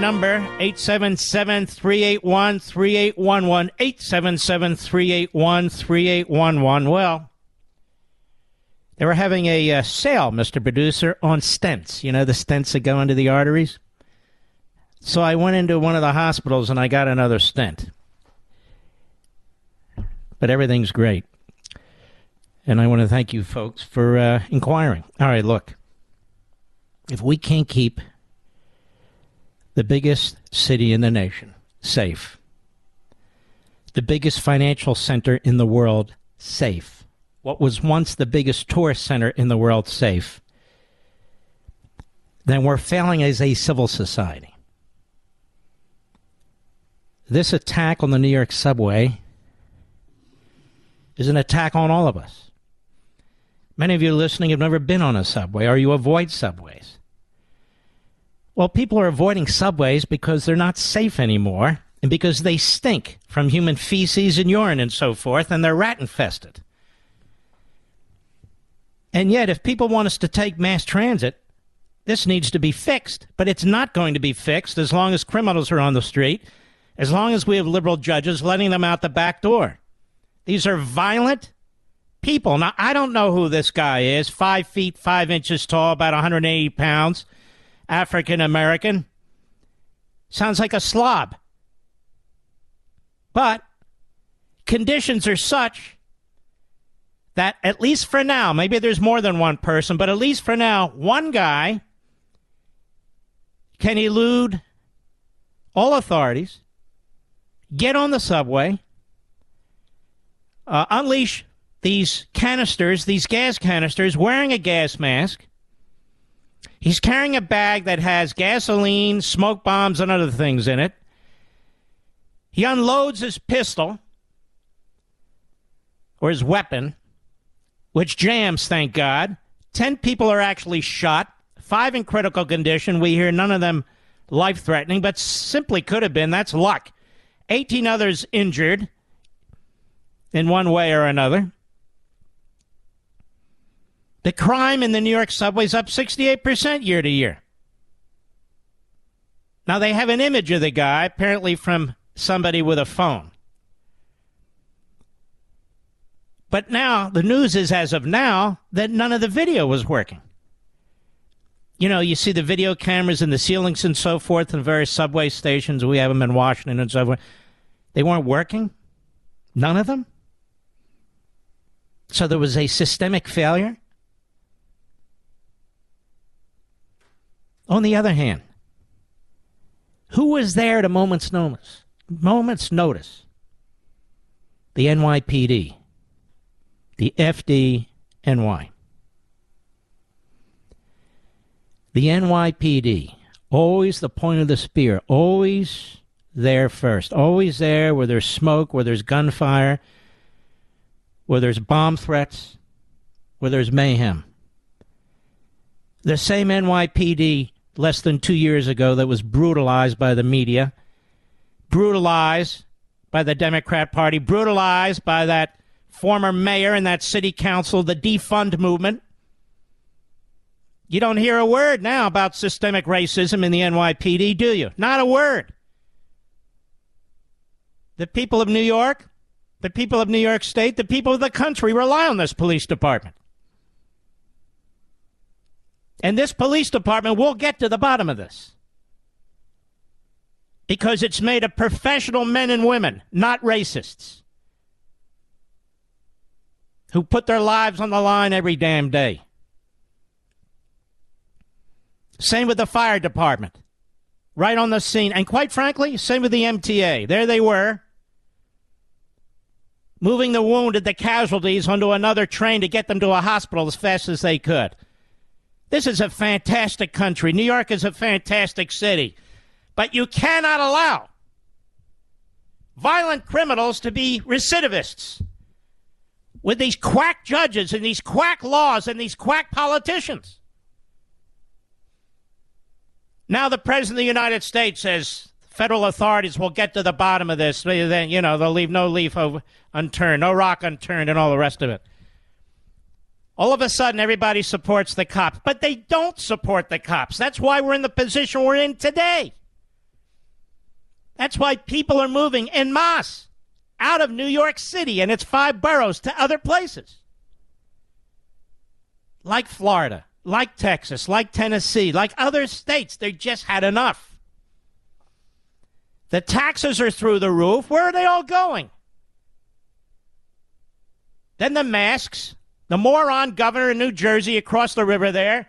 Number, 877-381-3811. 877-381-3811. Well, they were having a uh, sale, Mr. Producer, on stents. You know, the stents that go into the arteries? So I went into one of the hospitals and I got another stent. But everything's great. And I want to thank you folks for uh, inquiring. All right, look if we can't keep the biggest city in the nation safe, the biggest financial center in the world safe, what was once the biggest tourist center in the world safe, then we're failing as a civil society. This attack on the New York subway is an attack on all of us. Many of you listening have never been on a subway or you avoid subways. Well, people are avoiding subways because they're not safe anymore and because they stink from human feces and urine and so forth, and they're rat infested. And yet, if people want us to take mass transit, this needs to be fixed. But it's not going to be fixed as long as criminals are on the street, as long as we have liberal judges letting them out the back door. These are violent people. Now, I don't know who this guy is five feet, five inches tall, about 180 pounds. African American. Sounds like a slob. But conditions are such that, at least for now, maybe there's more than one person, but at least for now, one guy can elude all authorities, get on the subway, uh, unleash these canisters, these gas canisters, wearing a gas mask, He's carrying a bag that has gasoline, smoke bombs, and other things in it. He unloads his pistol or his weapon, which jams, thank God. Ten people are actually shot, five in critical condition. We hear none of them life threatening, but simply could have been. That's luck. 18 others injured in one way or another. The crime in the New York subway is up 68% year to year. Now, they have an image of the guy, apparently from somebody with a phone. But now, the news is, as of now, that none of the video was working. You know, you see the video cameras in the ceilings and so forth in various subway stations. We have them in Washington and so forth. They weren't working? None of them? So there was a systemic failure? On the other hand, who was there at a moment's notice? Moment's notice. The NYPD, the FDNY. The NYPD, always the point of the spear, always there first, always there where there's smoke, where there's gunfire, where there's bomb threats, where there's mayhem. The same NYPD less than two years ago that was brutalized by the media, brutalized by the Democrat Party, brutalized by that former mayor and that city council, the defund movement. You don't hear a word now about systemic racism in the NYPD, do you? Not a word. The people of New York, the people of New York State, the people of the country rely on this police department. And this police department will get to the bottom of this. Because it's made of professional men and women, not racists, who put their lives on the line every damn day. Same with the fire department, right on the scene. And quite frankly, same with the MTA. There they were, moving the wounded, the casualties, onto another train to get them to a hospital as fast as they could. This is a fantastic country. New York is a fantastic city. But you cannot allow violent criminals to be recidivists with these quack judges and these quack laws and these quack politicians. Now the President of the United States says federal authorities will get to the bottom of this. Then, you know, they'll leave no leaf unturned, no rock unturned, and all the rest of it. All of a sudden, everybody supports the cops, but they don't support the cops. That's why we're in the position we're in today. That's why people are moving en masse out of New York City and its five boroughs to other places. Like Florida, like Texas, like Tennessee, like other states. They just had enough. The taxes are through the roof. Where are they all going? Then the masks, the moron governor in New Jersey across the river there.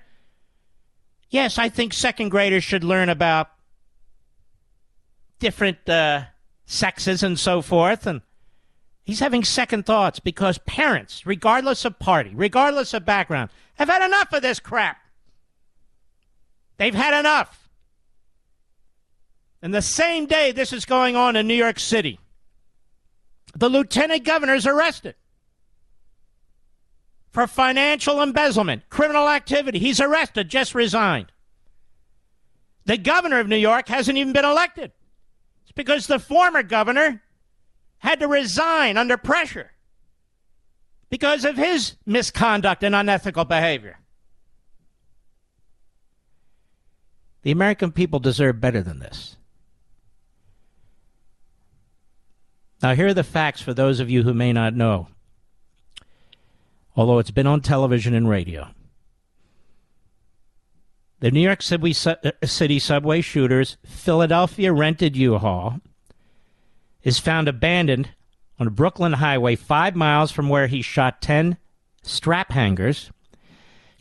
Yes, I think second graders should learn about different uh, sexes and so forth. And he's having second thoughts because parents, regardless of party, regardless of background, have had enough of this crap. They've had enough. And the same day this is going on in New York City, the lieutenant governor is arrested for financial embezzlement, criminal activity. He's arrested, just resigned. The governor of New York hasn't even been elected. It's because the former governor had to resign under pressure because of his misconduct and unethical behavior. The American people deserve better than this. Now, here are the facts for those of you who may not know although it's been on television and radio. The New York City, uh, City subway shooter's Philadelphia rented U Haul is found abandoned on a Brooklyn highway five miles from where he shot 10 strap hangers.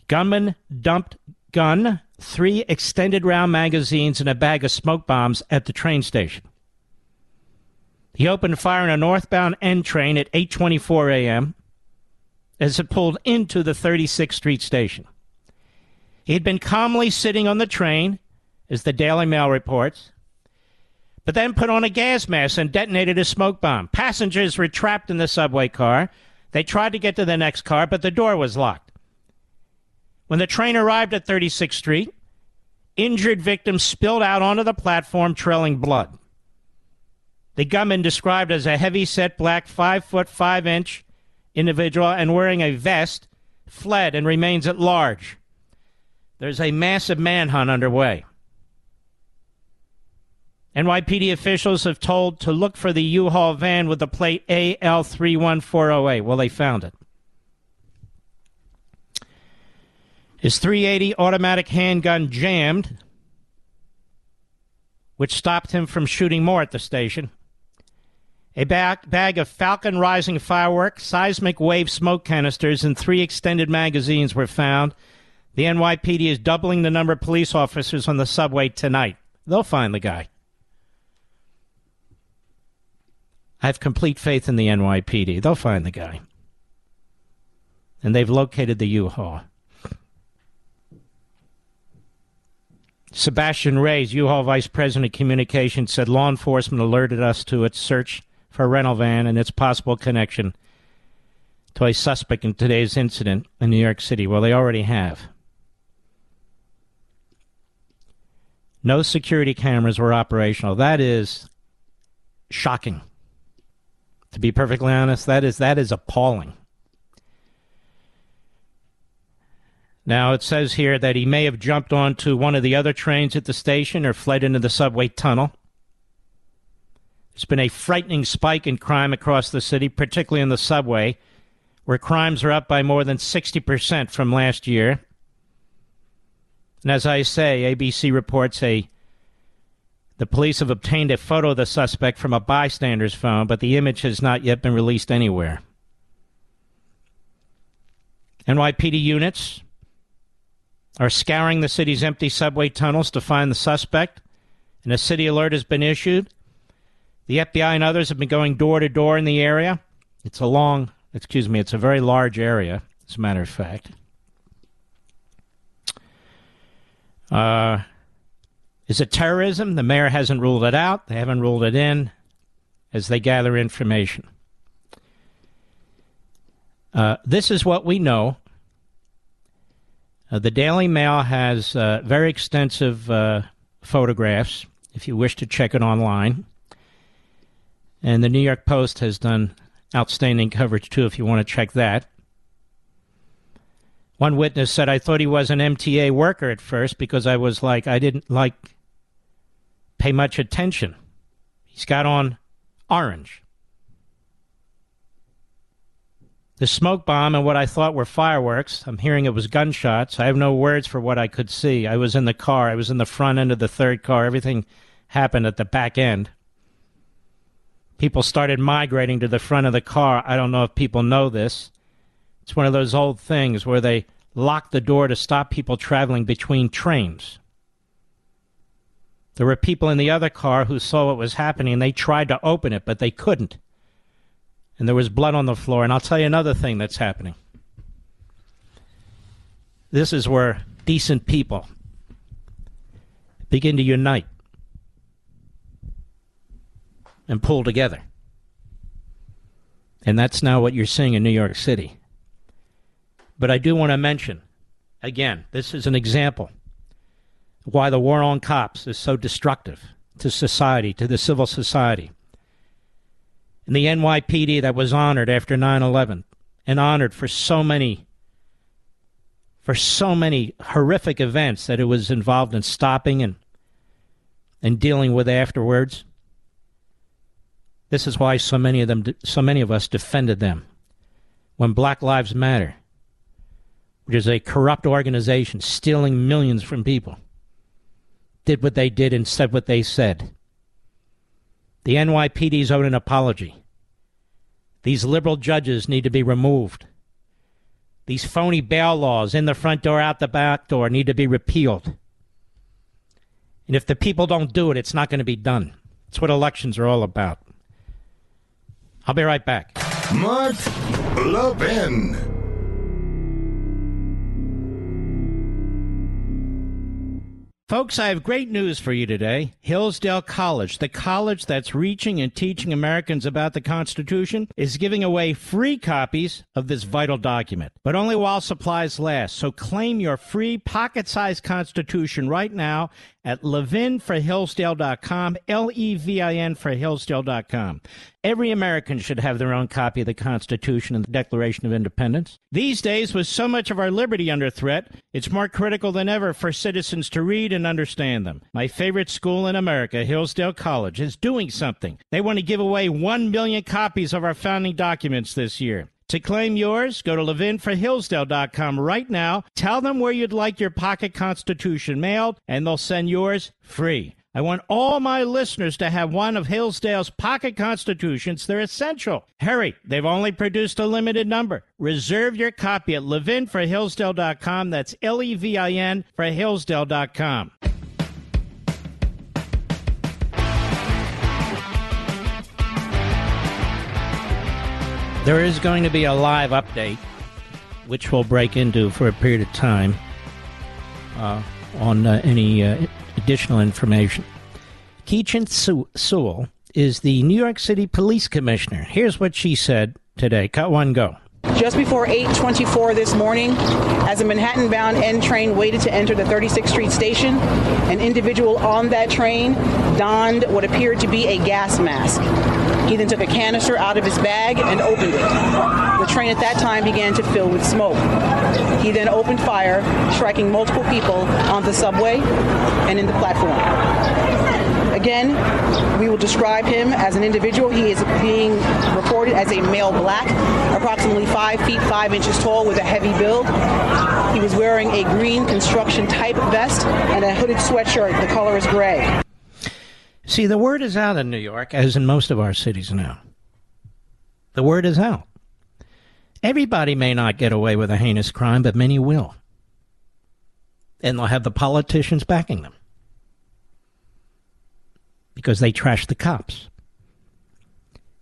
Gunman dumped gun, three extended round magazines, and a bag of smoke bombs at the train station. He opened fire on a northbound N train at 8:24 a.m as it pulled into the 36th Street station. He had been calmly sitting on the train, as the Daily Mail reports, but then put on a gas mask and detonated a smoke bomb. Passengers were trapped in the subway car. They tried to get to the next car, but the door was locked. When the train arrived at 36th Street, injured victims spilled out onto the platform, trailing blood. The gunman, described as a heavy set black, five foot five inch, individual and wearing a vest fled and remains at large. There's a massive manhunt underway. NYPD officials have told to look for the U-Haul van with the plate AL31408. Well, they found it. His 380 automatic handgun jammed, which stopped him from shooting more at the station. A bag, bag of Falcon Rising fireworks, seismic wave smoke canisters, and three extended magazines were found. The NYPD is doubling the number of police officers on the subway tonight. They'll find the guy. I have complete faith in the NYPD. They'll find the guy. And they've located the U Haul. Sebastian Reyes, U-Haul Vice President of Communications, said law enforcement alerted us to its search for a rental van and its possible connection to a suspect in today's incident in New York City. Well, they already have. No security cameras were operational. That is shocking. To be perfectly honest, that is that is appalling. Now it says here that he may have jumped onto one of the other trains at the station or fled into the subway tunnel. There's been a frightening spike in crime across the city, particularly in the subway, where crimes are up by more than 60% from last year. And as I say, ABC reports a the police have obtained a photo of the suspect from a bystander's phone, but the image has not yet been released anywhere. NYPD units are scouring the city's empty subway tunnels to find the suspect, and a city alert has been issued. The FBI and others have been going door to door in the area. It's a long, excuse me, it's a very large area, as a matter of fact. Uh, is it terrorism? The mayor hasn't ruled it out. They haven't ruled it in as they gather information. Uh, this is what we know. Uh, the Daily Mail has uh, very extensive uh, photographs if you wish to check it online. And the New York Post has done outstanding coverage too if you want to check that. One witness said, I thought he was an MTA worker at first because I was like, I didn't like pay much attention. He's got on orange. The smoke bomb and what I thought were fireworks, I'm hearing it was gunshots. I have no words for what I could see. I was in the car, I was in the front end of the third car. Everything happened at the back end. People started migrating to the front of the car. I don't know if people know this. It's one of those old things where they lock the door to stop people traveling between trains. There were people in the other car who saw what was happening and they tried to open it, but they couldn't. And there was blood on the floor. And I'll tell you another thing that's happening. This is where decent people begin to unite and pull together. And that's now what you're seeing in New York City. But I do want to mention again, this is an example why the war on cops is so destructive to society, to the civil society. And the NYPD that was honored after 9 11 and honored for so many for so many horrific events that it was involved in stopping and and dealing with afterwards. This is why so many of them so many of us defended them. When Black Lives Matter, which is a corrupt organization stealing millions from people, did what they did and said what they said. The NYPD's owed an apology. These liberal judges need to be removed. These phony bail laws in the front door, out the back door need to be repealed. And if the people don't do it, it's not going to be done. That's what elections are all about. I'll be right back. Mark Levin. Folks, I have great news for you today. Hillsdale College, the college that's reaching and teaching Americans about the Constitution, is giving away free copies of this vital document, but only while supplies last. So claim your free pocket sized Constitution right now at levinforhillsdale.com, L E V I N for Hillsdale.com. Every American should have their own copy of the Constitution and the Declaration of Independence. These days, with so much of our liberty under threat, it's more critical than ever for citizens to read and understand them. My favorite school in America, Hillsdale College, is doing something. They want to give away 1 million copies of our founding documents this year. To claim yours, go to levinforhillsdale.com right now. Tell them where you'd like your pocket constitution mailed, and they'll send yours free. I want all my listeners to have one of Hillsdale's pocket constitutions. They're essential. Hurry, they've only produced a limited number. Reserve your copy at levinforhillsdale.com. That's L E V I N for Hillsdale.com. There is going to be a live update, which we'll break into for a period of time uh, on uh, any uh, additional information. Keechant Sewell is the New York City Police Commissioner. Here's what she said today. Cut one, go. Just before 8:24 this morning, as a Manhattan-bound N train waited to enter the 36th Street station, an individual on that train donned what appeared to be a gas mask. He then took a canister out of his bag and opened it. The train at that time began to fill with smoke. He then opened fire, striking multiple people on the subway and in the platform. Again, we will describe him as an individual. He is being reported as a male black, approximately 5 feet 5 inches tall with a heavy build. He was wearing a green construction type vest and a hooded sweatshirt. The color is gray. See, the word is out in New York, as in most of our cities now. The word is out. Everybody may not get away with a heinous crime, but many will. And they'll have the politicians backing them because they trash the cops.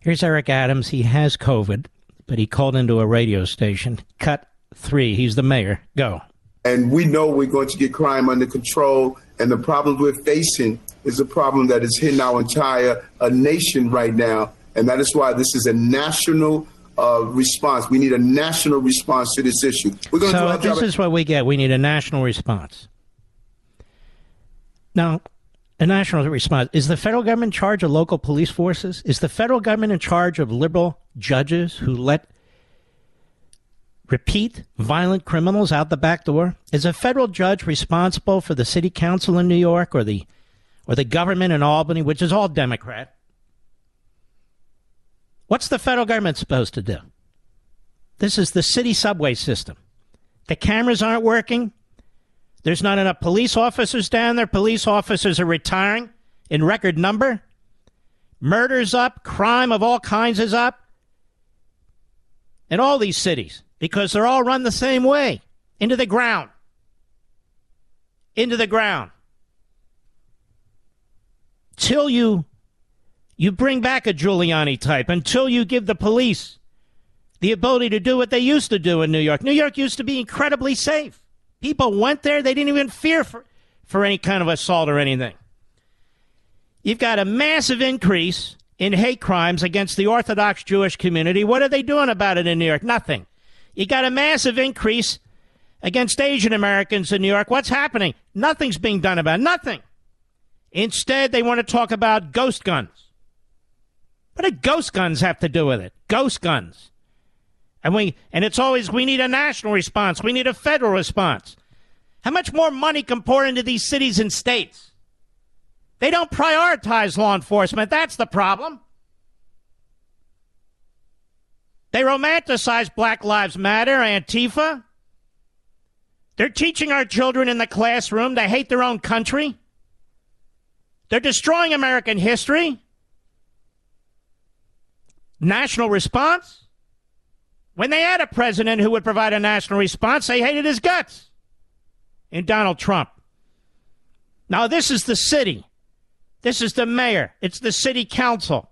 Here's Eric Adams. He has COVID, but he called into a radio station. Cut three. He's the mayor. Go. And we know we're going to get crime under control. And the problems we're facing is a problem that is hitting our entire uh, nation right now. And that is why this is a national uh, response. We need a national response to this issue. We're going so to this is what we get. We need a national response. Now, a national response. Is the federal government in charge of local police forces? Is the federal government in charge of liberal judges who let repeat violent criminals out the back door? Is a federal judge responsible for the city council in New York or the or the government in Albany, which is all Democrat? What's the federal government supposed to do? This is the city subway system. The cameras aren't working. There's not enough police officers down there. Police officers are retiring in record number. Murders up, crime of all kinds is up. In all these cities, because they're all run the same way into the ground. Into the ground. Till you you bring back a Giuliani type, until you give the police the ability to do what they used to do in New York. New York used to be incredibly safe. People went there, they didn't even fear for, for any kind of assault or anything. You've got a massive increase in hate crimes against the Orthodox Jewish community. What are they doing about it in New York? Nothing. You got a massive increase against Asian Americans in New York. What's happening? Nothing's being done about it. Nothing. Instead, they want to talk about ghost guns. What do ghost guns have to do with it? Ghost guns. And we and it's always we need a national response. We need a federal response. How much more money can pour into these cities and states? They don't prioritize law enforcement. That's the problem. They romanticize Black Lives Matter, Antifa. They're teaching our children in the classroom to hate their own country. They're destroying American history. National response? When they had a president who would provide a national response, they hated his guts in Donald Trump. Now, this is the city. This is the mayor. It's the city council.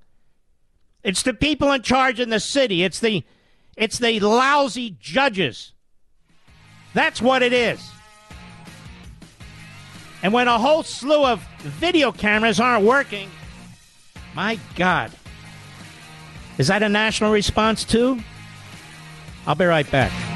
It's the people in charge in the city. It's the it's the lousy judges. That's what it is. And when a whole slew of video cameras aren't working, my God. Is that a national response too? I'll be right back.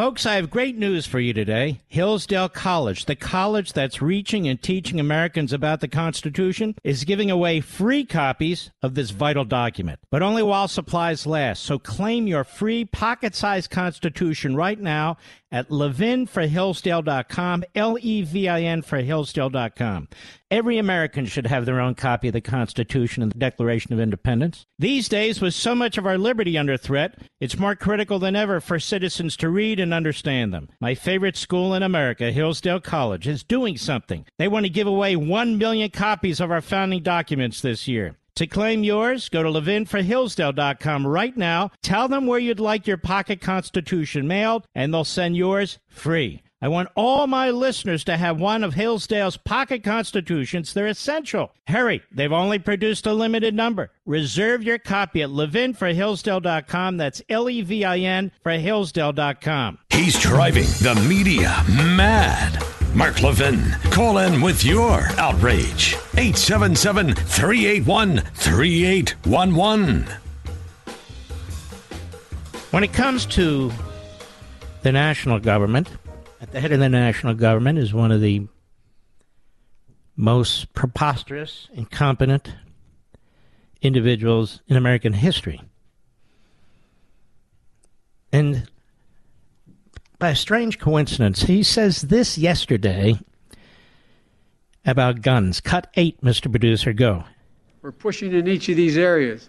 Folks, I have great news for you today. Hillsdale College, the college that's reaching and teaching Americans about the Constitution, is giving away free copies of this vital document, but only while supplies last. So claim your free pocket sized Constitution right now at levinforhillsdale.com, L E V I N for Hillsdale.com. Every American should have their own copy of the Constitution and the Declaration of Independence. These days, with so much of our liberty under threat, it's more critical than ever for citizens to read and understand them. My favorite school in America, Hillsdale College, is doing something. They want to give away 1 million copies of our founding documents this year. To claim yours, go to levinforhillsdale.com right now. Tell them where you'd like your pocket constitution mailed, and they'll send yours free. I want all my listeners to have one of Hillsdale's pocket constitutions. They're essential. Hurry, they've only produced a limited number. Reserve your copy at levinforhillsdale.com. That's L E V I N for Hillsdale.com. He's driving the media mad. Mark Levin, call in with your outrage. 877 381 3811. When it comes to the national government, at the head of the national government is one of the most preposterous, incompetent individuals in American history. And by a strange coincidence, he says this yesterday about guns. Cut eight, Mr. Producer, go. We're pushing in each of these areas,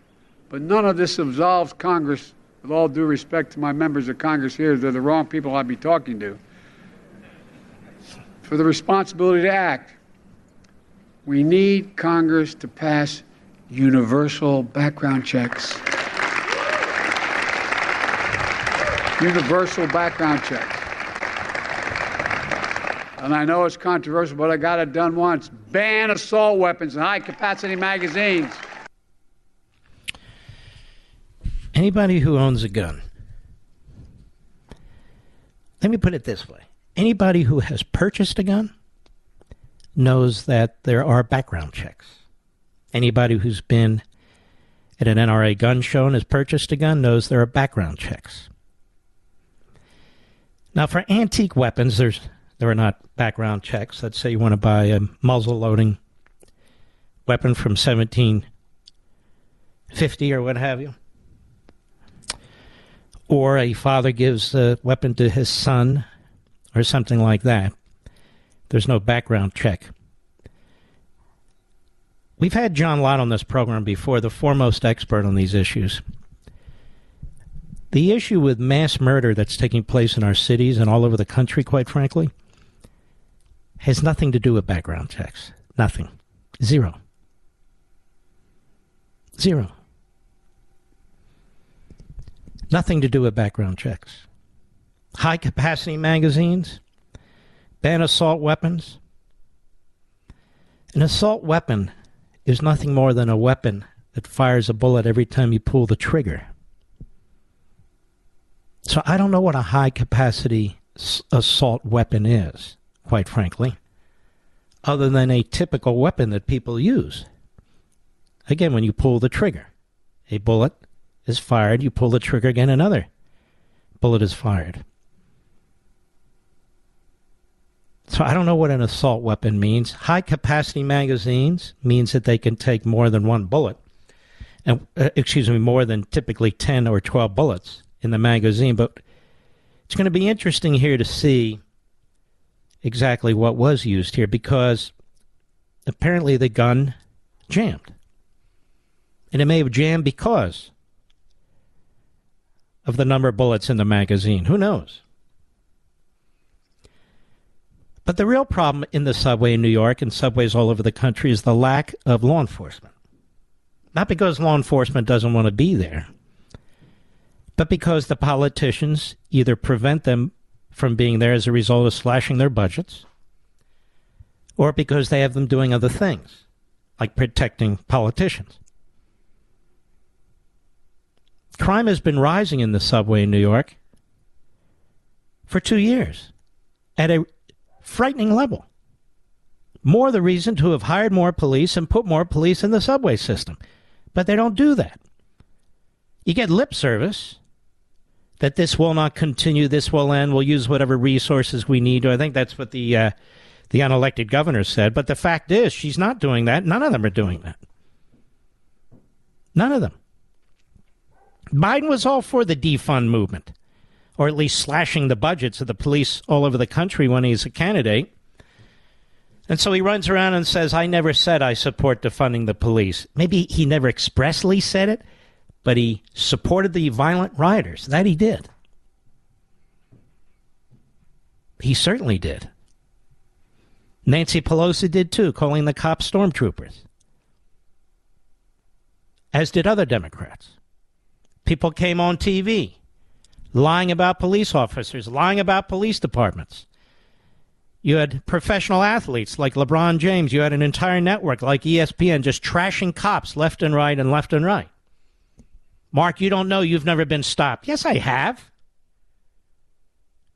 but none of this absolves Congress, with all due respect to my members of Congress here, they're the wrong people I'd be talking to, for the responsibility to act. We need Congress to pass universal background checks. Universal background check. And I know it's controversial, but I got it done once. Ban assault weapons and high capacity magazines. Anybody who owns a gun, let me put it this way anybody who has purchased a gun knows that there are background checks. Anybody who's been at an NRA gun show and has purchased a gun knows there are background checks. Now, for antique weapons, there's there are not background checks. Let's say you want to buy a muzzle loading weapon from 1750 or what have you. Or a father gives a weapon to his son or something like that. There's no background check. We've had John Lott on this program before, the foremost expert on these issues. The issue with mass murder that's taking place in our cities and all over the country, quite frankly, has nothing to do with background checks. Nothing. Zero. Zero. Nothing to do with background checks. High capacity magazines, ban assault weapons. An assault weapon is nothing more than a weapon that fires a bullet every time you pull the trigger. So I don't know what a high capacity assault weapon is, quite frankly, other than a typical weapon that people use. Again, when you pull the trigger, a bullet is fired, you pull the trigger again, another bullet is fired. So I don't know what an assault weapon means. High capacity magazines means that they can take more than one bullet. And uh, excuse me, more than typically 10 or 12 bullets in the magazine, but it's going to be interesting here to see exactly what was used here because apparently the gun jammed. And it may have jammed because of the number of bullets in the magazine. Who knows? But the real problem in the subway in New York and subways all over the country is the lack of law enforcement. Not because law enforcement doesn't want to be there, but because the politicians either prevent them from being there as a result of slashing their budgets, or because they have them doing other things, like protecting politicians. Crime has been rising in the subway in New York for two years at a frightening level. More the reason to have hired more police and put more police in the subway system. But they don't do that. You get lip service that this will not continue, this will end, we'll use whatever resources we need. I think that's what the uh, the unelected governor said. But the fact is, she's not doing that. None of them are doing that. None of them. Biden was all for the defund movement or at least slashing the budgets of the police all over the country when he's a candidate. And so he runs around and says, I never said I support defunding the police. Maybe he never expressly said it, but he supported the violent rioters. That he did. He certainly did. Nancy Pelosi did too, calling the cops stormtroopers. As did other Democrats. People came on TV lying about police officers, lying about police departments, You had professional athletes like LeBron James. You had an entire network like ESPN just trashing cops left and right and left and right. Mark, you don't know you've never been stopped. Yes, I have.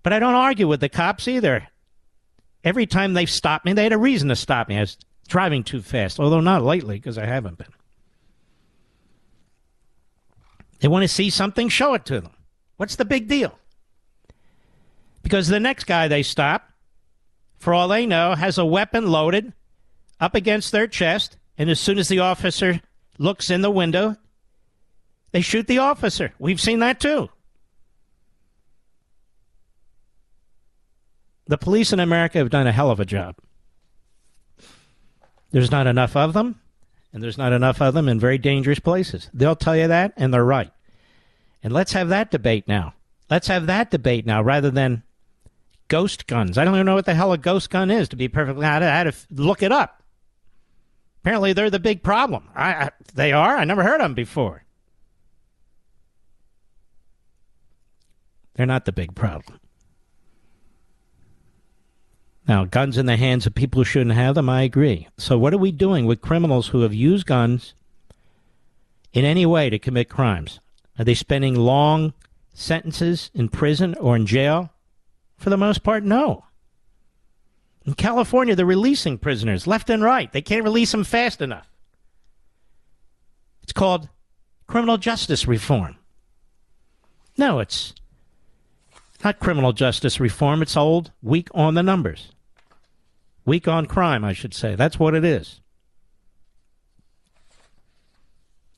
But I don't argue with the cops either. Every time they've stopped me, they had a reason to stop me. I was driving too fast, although not lately because I haven't been. They want to see something, show it to them. What's the big deal? Because the next guy they stop, for all they know, has a weapon loaded up against their chest, and as soon as the officer looks in the window, they shoot the officer. We've seen that too. The police in America have done a hell of a job. There's not enough of them, and there's not enough of them in very dangerous places. They'll tell you that, and they're right. And let's have that debate now. Let's have that debate now rather than ghost guns. I don't even know what the hell a ghost gun is, to be perfectly honest. I had to look it up. Apparently, they're the big problem. I, I, they are? I never heard of them before. They're not the big problem. Now, guns in the hands of people who shouldn't have them, I agree. So, what are we doing with criminals who have used guns in any way to commit crimes? Are they spending long sentences in prison or in jail? For the most part, no. In California, they're releasing prisoners left and right. They can't release them fast enough. It's called criminal justice reform. No, it's not criminal justice reform. It's old, weak on the numbers. Weak on crime, I should say. That's what it is.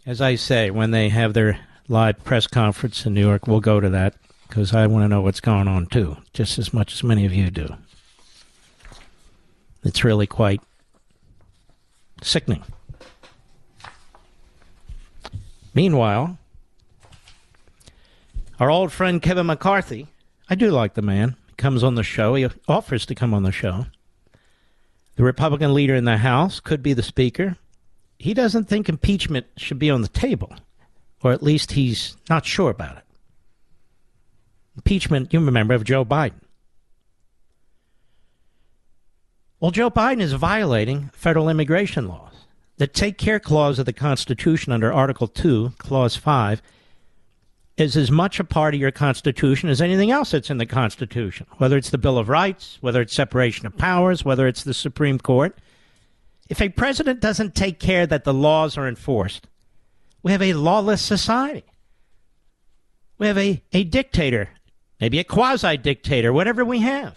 As I say, when they have their live press conference in New York, we'll go to that because I want to know what's going on too, just as much as many of you do. It's really quite sickening. Meanwhile, our old friend Kevin McCarthy, I do like the man, He comes on the show. He offers to come on the show. The Republican leader in the House could be the Speaker. He doesn't think impeachment should be on the table, or at least he's not sure about it. Impeachment, you remember, of Joe Biden. Well, Joe Biden is violating federal immigration laws. The Take Care Clause of the Constitution under Article 2, Clause 5, is as much a part of your Constitution as anything else that's in the Constitution, whether it's the Bill of Rights, whether it's separation of powers, whether it's the Supreme Court. If a president doesn't take care that the laws are enforced, we have a lawless society. We have a, a dictator, maybe a quasi dictator, whatever we have.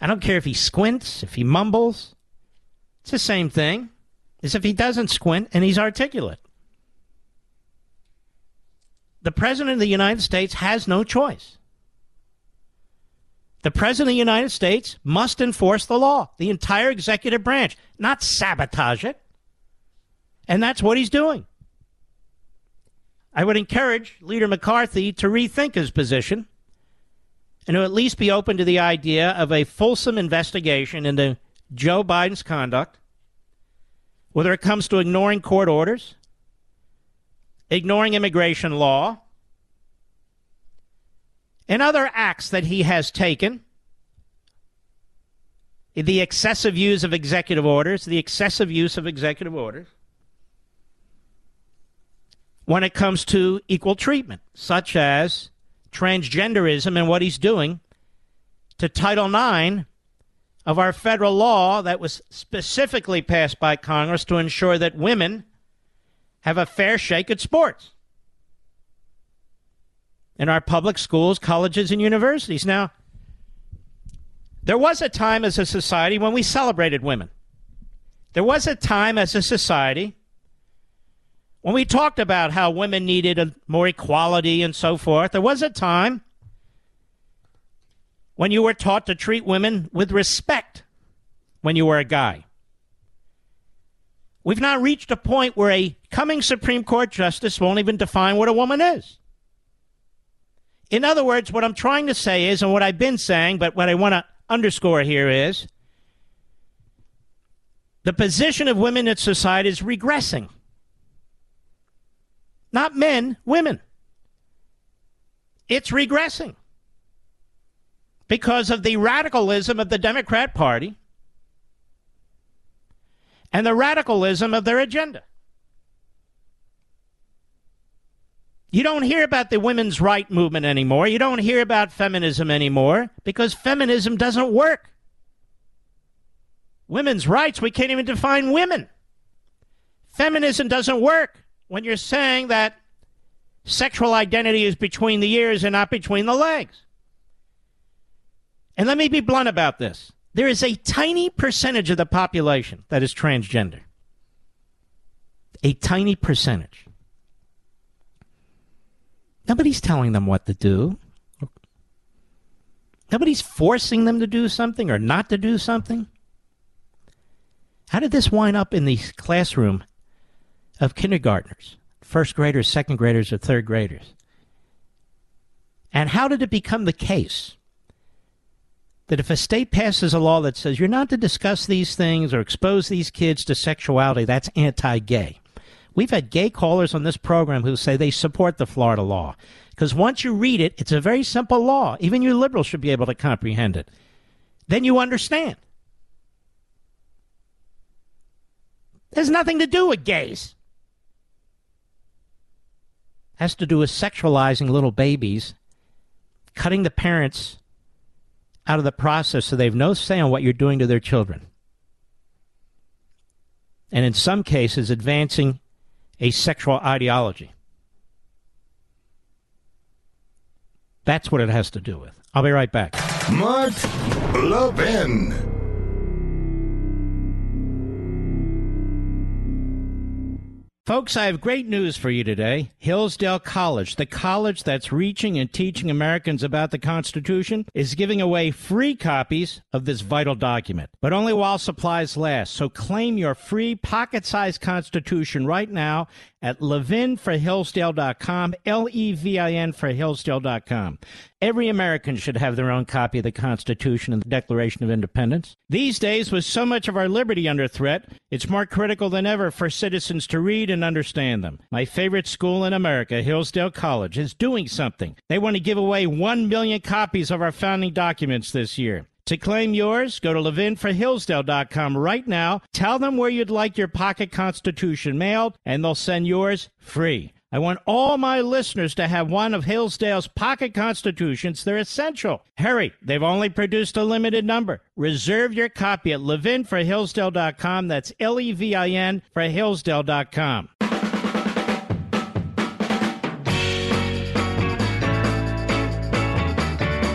I don't care if he squints, if he mumbles. It's the same thing as if he doesn't squint and he's articulate the President of the United States has no choice. The President of the United States must enforce the law, the entire executive branch, not sabotage it. And that's what he's doing. I would encourage Leader McCarthy to rethink his position and to at least be open to the idea of a fulsome investigation into Joe Biden's conduct, whether it comes to ignoring court orders, ignoring immigration law, and other acts that he has taken the excessive use of executive orders, the excessive use of executive orders when it comes to equal treatment, such as transgenderism and what he's doing to Title IX of our federal law that was specifically passed by Congress to ensure that women have a fair shake at sports in our public schools, colleges, and universities. Now, there was a time as a society when we celebrated women. There was a time as a society when we talked about how women needed more equality and so forth. There was a time when you were taught to treat women with respect when you were a guy. We've now reached a point where a coming Supreme Court justice won't even define what a woman is. In other words, what I'm trying to say is, and what I've been saying, but what I want to underscore here is the position of women in society is regressing. Not men, women. It's regressing. because of the radicalism of the Democrat Party and the radicalism of their agenda. You don't hear about the women's right movement anymore. You don't hear about feminism anymore because feminism doesn't work. Women's rights, we can't even define women. Feminism doesn't work when you're saying that sexual identity is between the ears and not between the legs. And let me be blunt about this there is a tiny percentage of the population that is transgender. A tiny percentage. Nobody's telling them what to do. Nobody's forcing them to do something or not to do something. How did this wind up in the classroom of kindergartners, first graders, second graders, or third graders? And how did it become the case that if a state passes a law that says you're not to discuss these things or expose these kids to sexuality, that's anti gay? We've had gay callers on this program who say they support the Florida law. Because once you read it, it's a very simple law. Even you liberals should be able to comprehend it. Then you understand. There's nothing to do with gays. It has to do with sexualizing little babies, cutting the parents out of the process so they have no say on what you're doing to their children. And in some cases, advancing a sexual ideology. That's what it has to do with. I'll be right back. Mark Levin. Folks, I have great news for you today. Hillsdale College, the college that's reaching and teaching Americans about the Constitution, is giving away free copies of this vital document, but only while supplies last. So claim your free pocket sized Constitution right now at levinforhillsdale.com, L E V I N for Hillsdale.com. Every American should have their own copy of the Constitution and the Declaration of Independence. These days, with so much of our liberty under threat, it's more critical than ever for citizens to read and understand them. My favorite school in America, Hillsdale College, is doing something. They want to give away 1 million copies of our founding documents this year. To claim yours, go to levinforhillsdale.com right now. Tell them where you'd like your pocket constitution mailed, and they'll send yours free. I want all my listeners to have one of Hillsdale's pocket constitutions. They're essential. Hurry, they've only produced a limited number. Reserve your copy at levinforhillsdale.com. That's L E V I N for Hillsdale.com.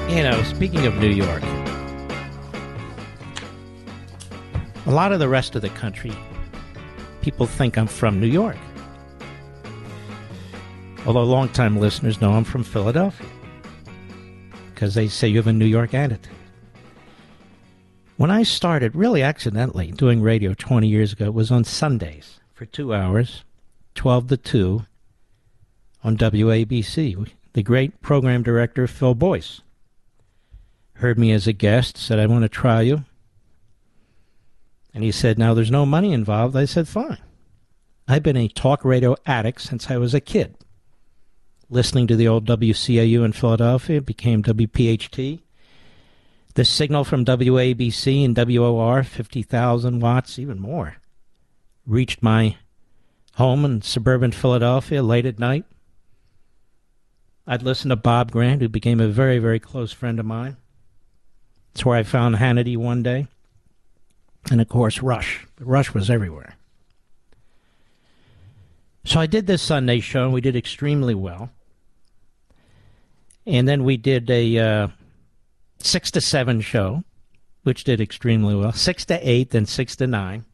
You know, speaking of New York, a lot of the rest of the country, people think I'm from New York. Although longtime listeners know I'm from Philadelphia because they say you have a New York attitude. When I started, really accidentally, doing radio 20 years ago, it was on Sundays for two hours, 12 to 2, on WABC. The great program director, Phil Boyce, heard me as a guest, said, I want to try you. And he said, Now there's no money involved. I said, Fine. I've been a talk radio addict since I was a kid listening to the old WCAU in Philadelphia, became WPHT. The signal from WABC and WOR, 50,000 watts, even more, reached my home in suburban Philadelphia late at night. I'd listen to Bob Grant, who became a very, very close friend of mine. That's where I found Hannity one day. And of course, Rush. Rush was everywhere. So I did this Sunday show, and we did extremely well. And then we did a uh, six to seven show, which did extremely well. Six to eight, then six to nine.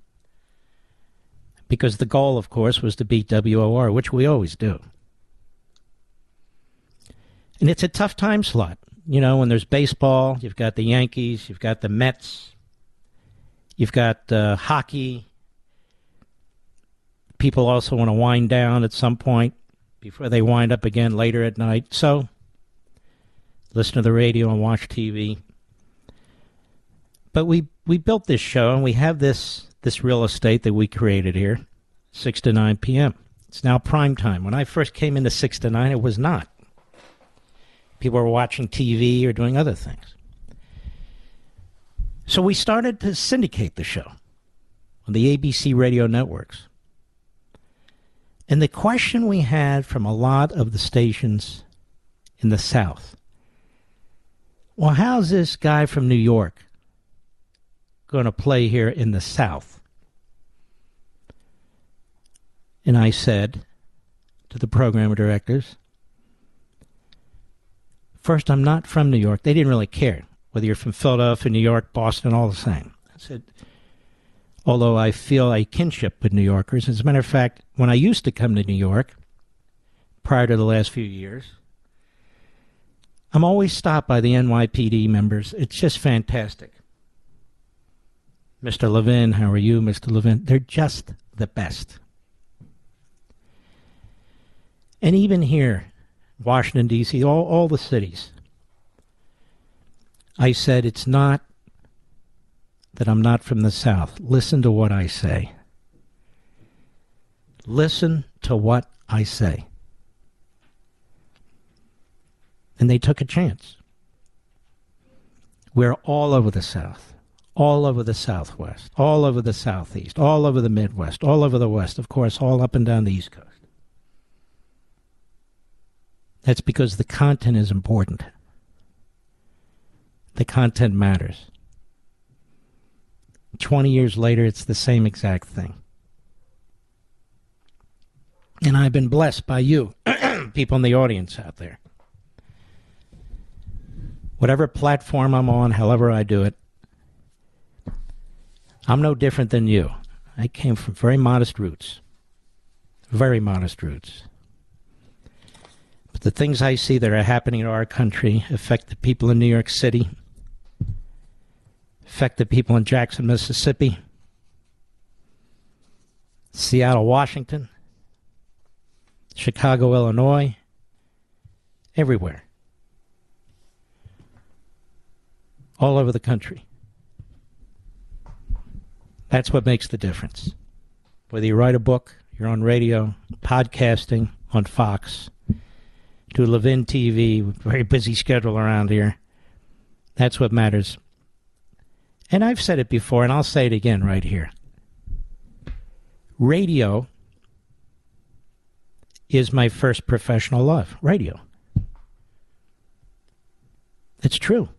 Because the goal, of course, was to beat WOR, which we always do. And it's a tough time slot. You know, when there's baseball, you've got the Yankees, you've got the Mets, you've got uh, hockey. People also want to wind down at some point before they wind up again later at night. So listen to the radio and watch TV. But we we built this show and we have this this real estate that we created here, six to nine p.m. It's now prime time. When I first came into six to nine, it was not. People were watching TV or doing other things. So we started to syndicate the show on the ABC radio networks. And the question we had from a lot of the stations in the South well, how's this guy from New York going to play here in the South? And I said to the program directors, first, I'm not from New York. They didn't really care whether you're from Philadelphia, New York, Boston, all the same. I said, although I feel a kinship with New Yorkers. As a matter of fact, when I used to come to New York, prior to the last few years, I'm always stopped by the NYPD members. It's just fantastic. Mr. Levin, how are you, Mr. Levin? They're just the best. And even here, Washington, D.C., all, all the cities, I said, it's not that I'm not from the South. Listen to what I say. Listen to what I say. And they took a chance. We're all over the South, all over the Southwest, all over the Southeast, all over the Midwest, all over the West, of course, all up and down the East Coast. That's because the content is important. The content matters. 20 years later, it's the same exact thing. And I've been blessed by you, people in the audience out there whatever platform I'm on, however I do it, I'm no different than you. I came from very modest roots. Very modest roots. But the things I see that are happening in our country affect the people in New York City, affect the people in Jackson, Mississippi, Seattle, Washington, Chicago, Illinois, everywhere. All over the country. That's what makes the difference. Whether you write a book, you're on radio, podcasting, on Fox, do Levin TV, very busy schedule around here. That's what matters. And I've said it before, and I'll say it again right here. Radio is my first professional love. Radio. It's true.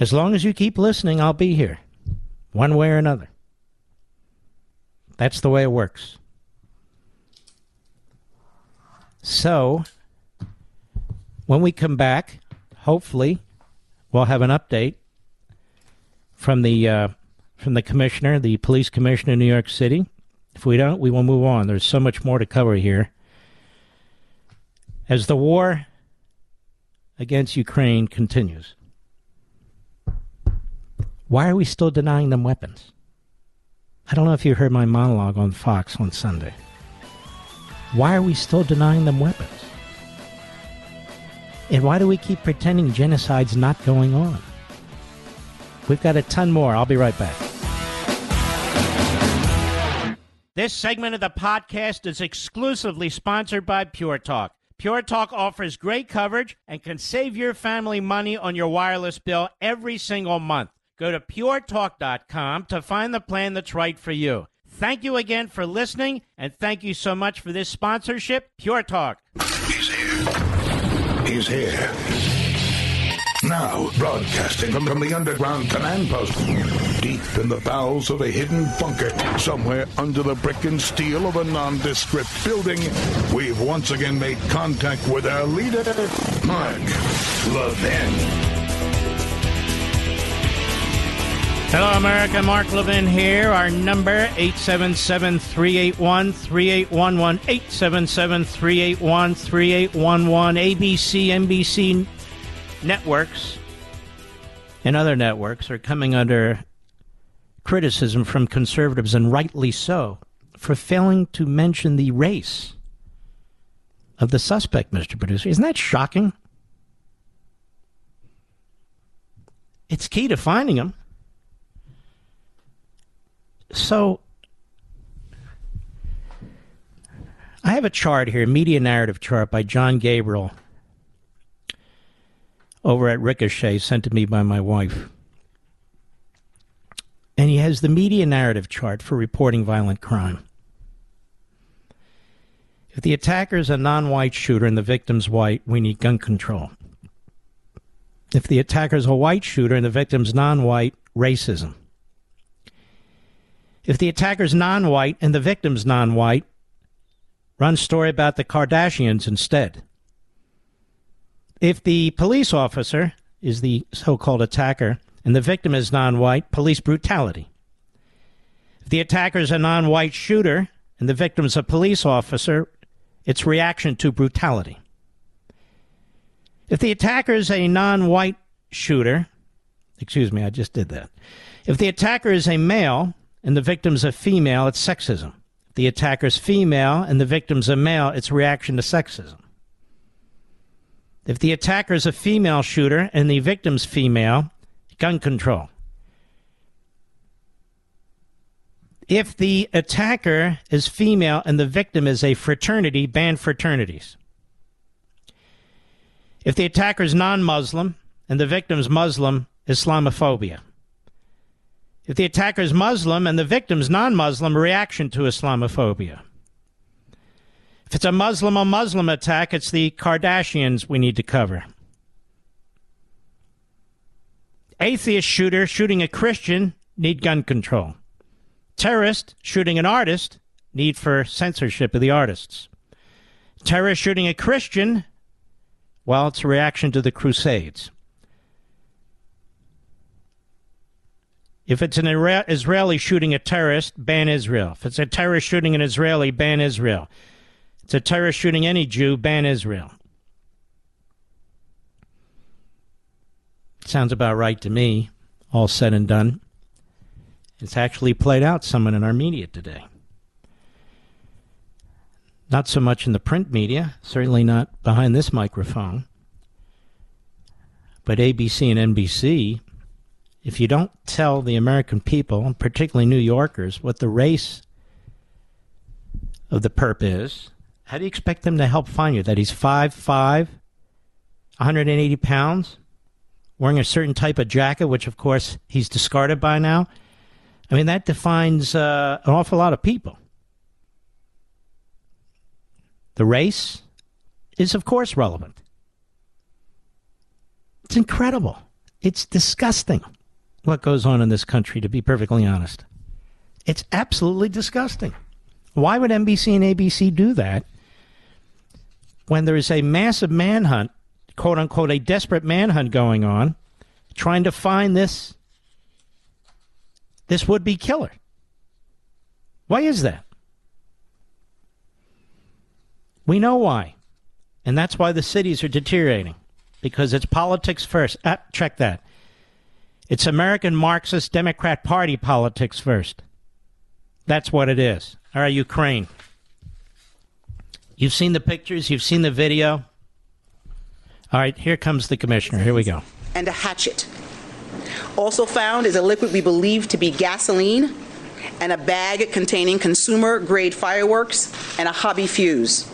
As long as you keep listening, I'll be here, one way or another. That's the way it works. So, when we come back, hopefully, we'll have an update from the uh, from the commissioner, the police commissioner in New York City. If we don't, we will move on. There's so much more to cover here. As the war against Ukraine continues. Why are we still denying them weapons? I don't know if you heard my monologue on Fox on Sunday. Why are we still denying them weapons? And why do we keep pretending genocide's not going on? We've got a ton more. I'll be right back. This segment of the podcast is exclusively sponsored by Pure Talk. Pure Talk offers great coverage and can save your family money on your wireless bill every single month. Go to puretalk.com to find the plan that's right for you. Thank you again for listening, and thank you so much for this sponsorship, Pure Talk. He's here. He's here. Now, broadcasting from, from the underground command post, deep in the bowels of a hidden bunker, somewhere under the brick and steel of a nondescript building, we've once again made contact with our leader, Mark Levin. Hello, America. Mark Levin here. Our number, 877-381-3811, 877-381-3811, ABC, NBC networks and other networks are coming under criticism from conservatives, and rightly so, for failing to mention the race of the suspect, Mr. Producer. Isn't that shocking? It's key to finding him. So I have a chart here, media narrative chart by John Gabriel over at Ricochet, sent to me by my wife. And he has the media narrative chart for reporting violent crime. If the attacker is a non white shooter and the victim's white, we need gun control. If the attacker is a white shooter and the victim's non white, racism. If the attacker's non white and the victim's non white, run story about the Kardashians instead. If the police officer is the so called attacker and the victim is non white, police brutality. If the attacker is a non white shooter and the victim is a police officer, it's reaction to brutality. If the attacker is a non white shooter, excuse me, I just did that. If the attacker is a male and the victim's a female, it's sexism. If the attacker's female and the victim's a male, it's reaction to sexism. If the attacker is a female shooter and the victim's female, gun control. If the attacker is female and the victim is a fraternity, ban fraternities. If the attacker is non Muslim and the victim's Muslim, Islamophobia. If the attacker is Muslim and the victim's non Muslim, reaction to Islamophobia. If it's a Muslim on Muslim attack, it's the Kardashians we need to cover. Atheist shooter shooting a Christian need gun control. Terrorist shooting an artist need for censorship of the artists. Terrorist shooting a Christian, well, it's a reaction to the Crusades. If it's an Israeli shooting a terrorist, ban Israel. If it's a terrorist shooting an Israeli, ban Israel. If it's a terrorist shooting any Jew, ban Israel. Sounds about right to me, all said and done. It's actually played out somewhat in our media today. Not so much in the print media, certainly not behind this microphone. But ABC and NBC, if you don't tell the American people, particularly New Yorkers, what the race of the perp is, how do you expect them to help find you? That he's 5'5, 180 pounds, wearing a certain type of jacket, which of course he's discarded by now. I mean, that defines uh, an awful lot of people. The race is, of course, relevant. It's incredible. It's disgusting what goes on in this country, to be perfectly honest. It's absolutely disgusting. Why would NBC and ABC do that when there is a massive manhunt, quote unquote, a desperate manhunt going on, trying to find this this would be killer. Why is that? We know why. And that's why the cities are deteriorating. Because it's politics first. Ah, check that. It's American Marxist Democrat Party politics first. That's what it is. All right, Ukraine. You've seen the pictures, you've seen the video. All right, here comes the commissioner. Here we go. And a hatchet. Also found is a liquid we believe to be gasoline and a bag containing consumer grade fireworks and a hobby fuse.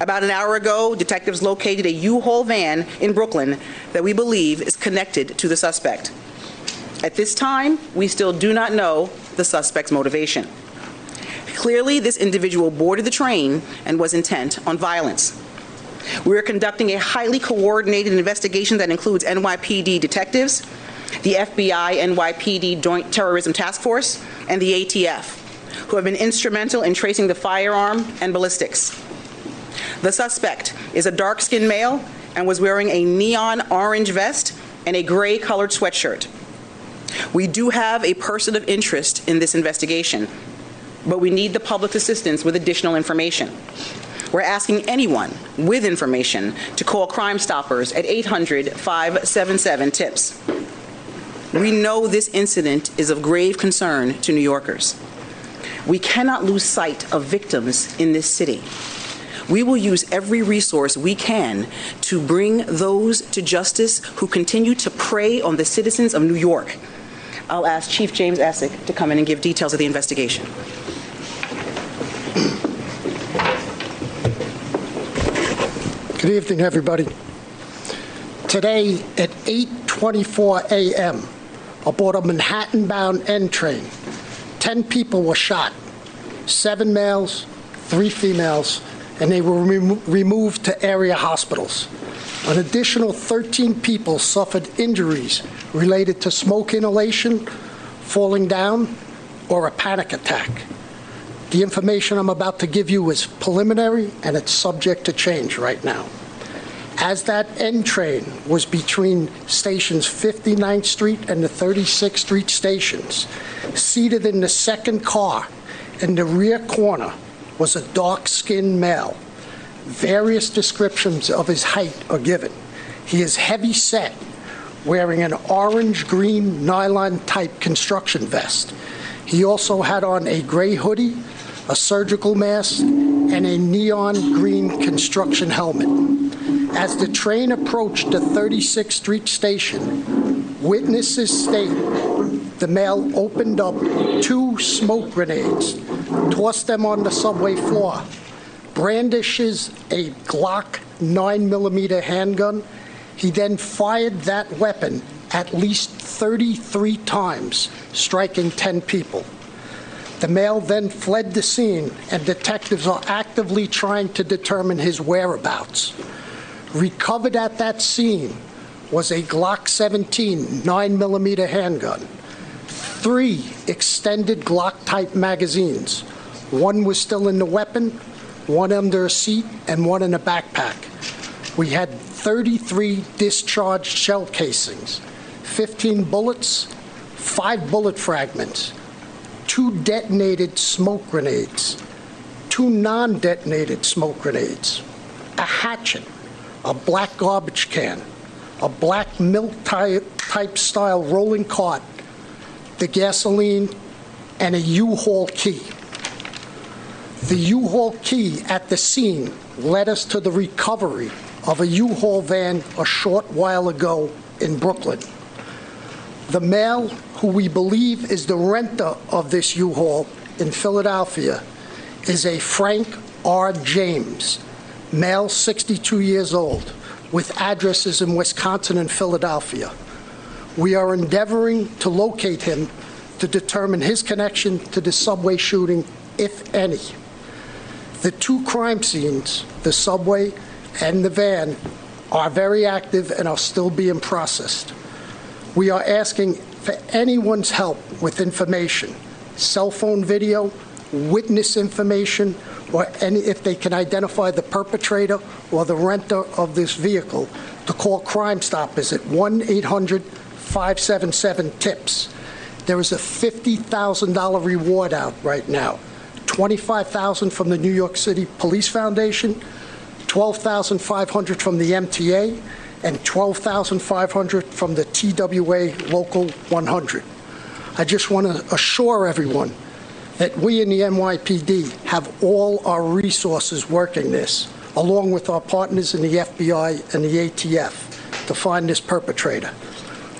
About an hour ago, detectives located a U-Haul van in Brooklyn that we believe is connected to the suspect. At this time, we still do not know the suspect's motivation. Clearly, this individual boarded the train and was intent on violence. We are conducting a highly coordinated investigation that includes NYPD detectives, the FBI NYPD Joint Terrorism Task Force, and the ATF, who have been instrumental in tracing the firearm and ballistics. The suspect is a dark skinned male and was wearing a neon orange vest and a gray colored sweatshirt. We do have a person of interest in this investigation, but we need the public's assistance with additional information. We're asking anyone with information to call Crime Stoppers at 800 577 TIPS. We know this incident is of grave concern to New Yorkers. We cannot lose sight of victims in this city. We will use every resource we can to bring those to justice who continue to prey on the citizens of New York. I'll ask Chief James Essig to come in and give details of the investigation. Good evening, everybody. Today at 8:24 a.m., aboard a Manhattan bound N train. Ten people were shot seven males, three females, and they were remo- removed to area hospitals. An additional 13 people suffered injuries related to smoke inhalation, falling down, or a panic attack. The information I'm about to give you is preliminary and it's subject to change right now. As that N train was between stations 59th Street and the 36th Street stations, seated in the second car in the rear corner was a dark skinned male. Various descriptions of his height are given. He is heavy set, wearing an orange green nylon type construction vest. He also had on a gray hoodie, a surgical mask, and a neon green construction helmet. As the train approached the 36th Street station, witnesses state the male opened up two smoke grenades, tossed them on the subway floor, brandishes a Glock 9mm handgun. He then fired that weapon at least 33 times, striking 10 people. The male then fled the scene, and detectives are actively trying to determine his whereabouts. Recovered at that scene was a Glock 17 9mm handgun, three extended Glock type magazines. One was still in the weapon, one under a seat, and one in a backpack. We had 33 discharged shell casings, 15 bullets, five bullet fragments, two detonated smoke grenades, two non detonated smoke grenades, a hatchet, a black garbage can, a black milk type, style rolling cart, the gasoline, and a U-Haul key. The U-Haul key at the scene led us to the recovery of a U-Haul van a short while ago in Brooklyn. The male, who we believe is the renter of this U-Haul in Philadelphia, is a Frank R. James, male 62 years old, with addresses in Wisconsin and Philadelphia. We are endeavoring to locate him to determine his connection to the subway shooting, if any. The two crime scenes, the subway and the van, are very active and are still being processed. We are asking for anyone's help with information, cell phone video, witness information, or any, if they can identify the perpetrator or the renter of this vehicle, to call Crime Stoppers at 1 800 577 TIPS. There is a $50,000 reward out right now. 25,000 from the New York City Police Foundation, 12,500 from the MTA, and 12,500 from the TWU Local 100. I just want to assure everyone that we in the NYPD have all our resources working this, along with our partners in the FBI and the ATF, to find this perpetrator.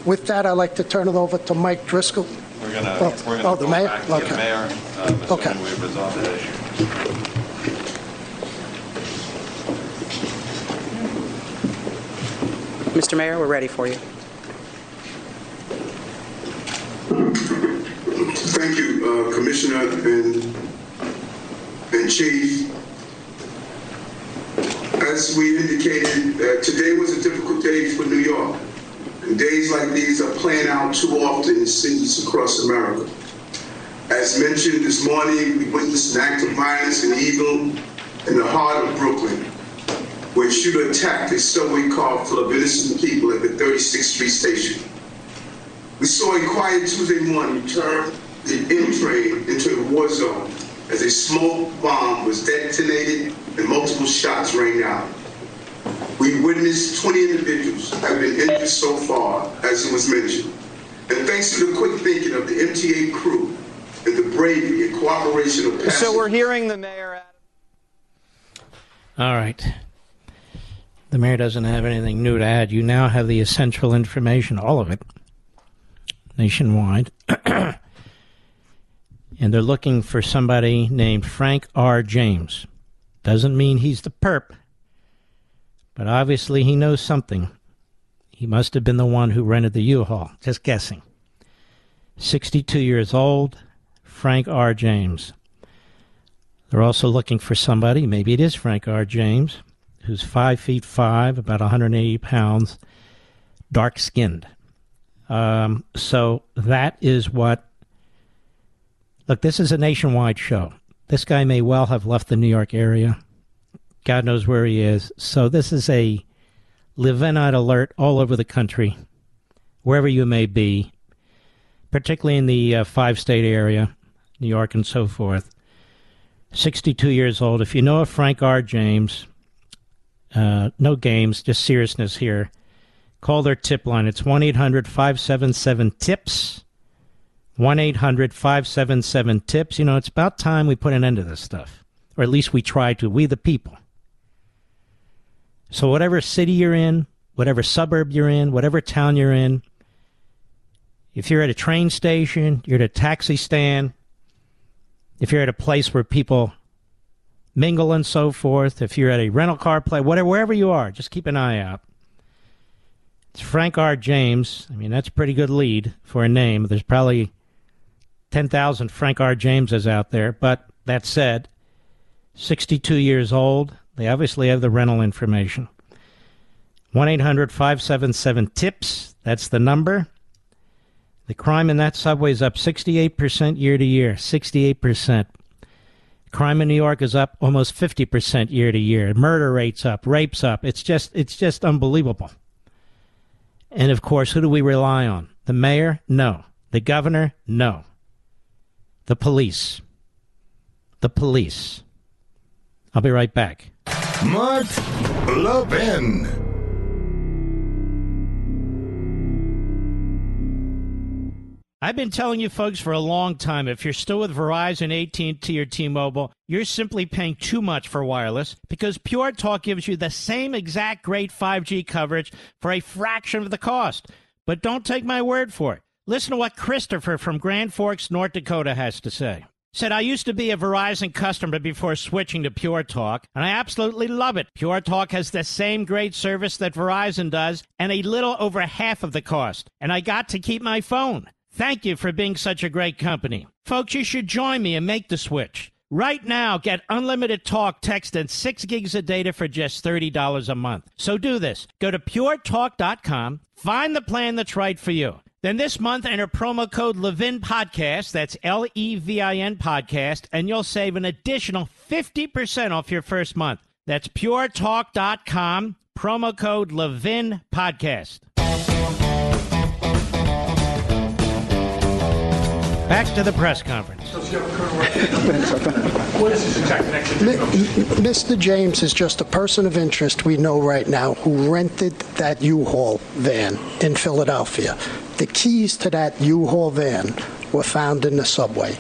With that, I'd like to turn it over to Mike Driscoll. We're gonna, Oh, we're gonna oh, the go mayor? back to the mayor, um, Okay. we've resolved that issue. Mr. Mayor, we're ready for you. Thank you, uh, Commissioner and, and Chief. As we indicated, uh, today was a difficult day for New York. Days like these are playing out too often in cities across America. As mentioned this morning, we witnessed an act of violence and evil in the heart of Brooklyn, where a shooter attacked a subway car full of innocent people at the 36th Street station. We saw a quiet Tuesday morning turn the M train into a war zone as a smoke bomb was detonated and multiple shots rang out. We witnessed 20 individuals been so far, as it was mentioned. And thanks to the quick thinking of the MTA crew and the bravery and cooperation of passengers. So we're hearing the mayor. All right. The mayor doesn't have anything new to add. You now have the essential information, all of it, nationwide. and they're looking for somebody named Frank R. James. Doesn't mean he's the perp, but obviously he knows something. He must have been the one who rented the U Haul. Just guessing. 62 years old, Frank R. James. They're also looking for somebody, maybe it is Frank R. James, who's 5 feet 5, about 180 pounds, dark skinned. Um, so that is what. Look, this is a nationwide show. This guy may well have left the New York area. God knows where he is. So this is a Levinite alert all over the country, wherever you may be, particularly in the uh, five state area, New York and so forth. 62 years old. If you know of Frank R. James, uh, no games, just seriousness here. Call their tip line. It's 1 800 577 TIPS. 1 800 577 TIPS. You know, it's about time we put an end to this stuff. Or at least we try to. We, the people. So, whatever city you're in, whatever suburb you're in, whatever town you're in, if you're at a train station, you're at a taxi stand, if you're at a place where people mingle and so forth, if you're at a rental car play, whatever, wherever you are, just keep an eye out. It's Frank R. James. I mean, that's a pretty good lead for a name. There's probably 10,000 Frank R. Jameses out there. But that said, 62 years old. They obviously have the rental information. 1 800 577 TIPS. That's the number. The crime in that subway is up 68% year to year. 68%. Crime in New York is up almost 50% year to year. Murder rates up, rapes up. It's just it's just unbelievable. And of course, who do we rely on? The mayor? No. The governor? No. The police. The police. I'll be right back. Mark Levin. I've been telling you folks for a long time if you're still with Verizon, AT&T or T-Mobile, you're simply paying too much for wireless because Pure Talk gives you the same exact great 5G coverage for a fraction of the cost. But don't take my word for it. Listen to what Christopher from Grand Forks, North Dakota has to say. Said, I used to be a Verizon customer before switching to Pure Talk, and I absolutely love it. Pure Talk has the same great service that Verizon does and a little over half of the cost. And I got to keep my phone. Thank you for being such a great company. Folks, you should join me and make the switch. Right now, get unlimited talk, text, and 6 gigs of data for just $30 a month. So do this. Go to puretalk.com, find the plan that's right for you. Then this month, enter promo code Levin Podcast, that's L E V I N Podcast, and you'll save an additional 50% off your first month. That's puretalk.com, promo code Levin Podcast. Back to the press conference. Mr. James is just a person of interest we know right now who rented that U-Haul van in Philadelphia. The keys to that U-Haul van were found in the subway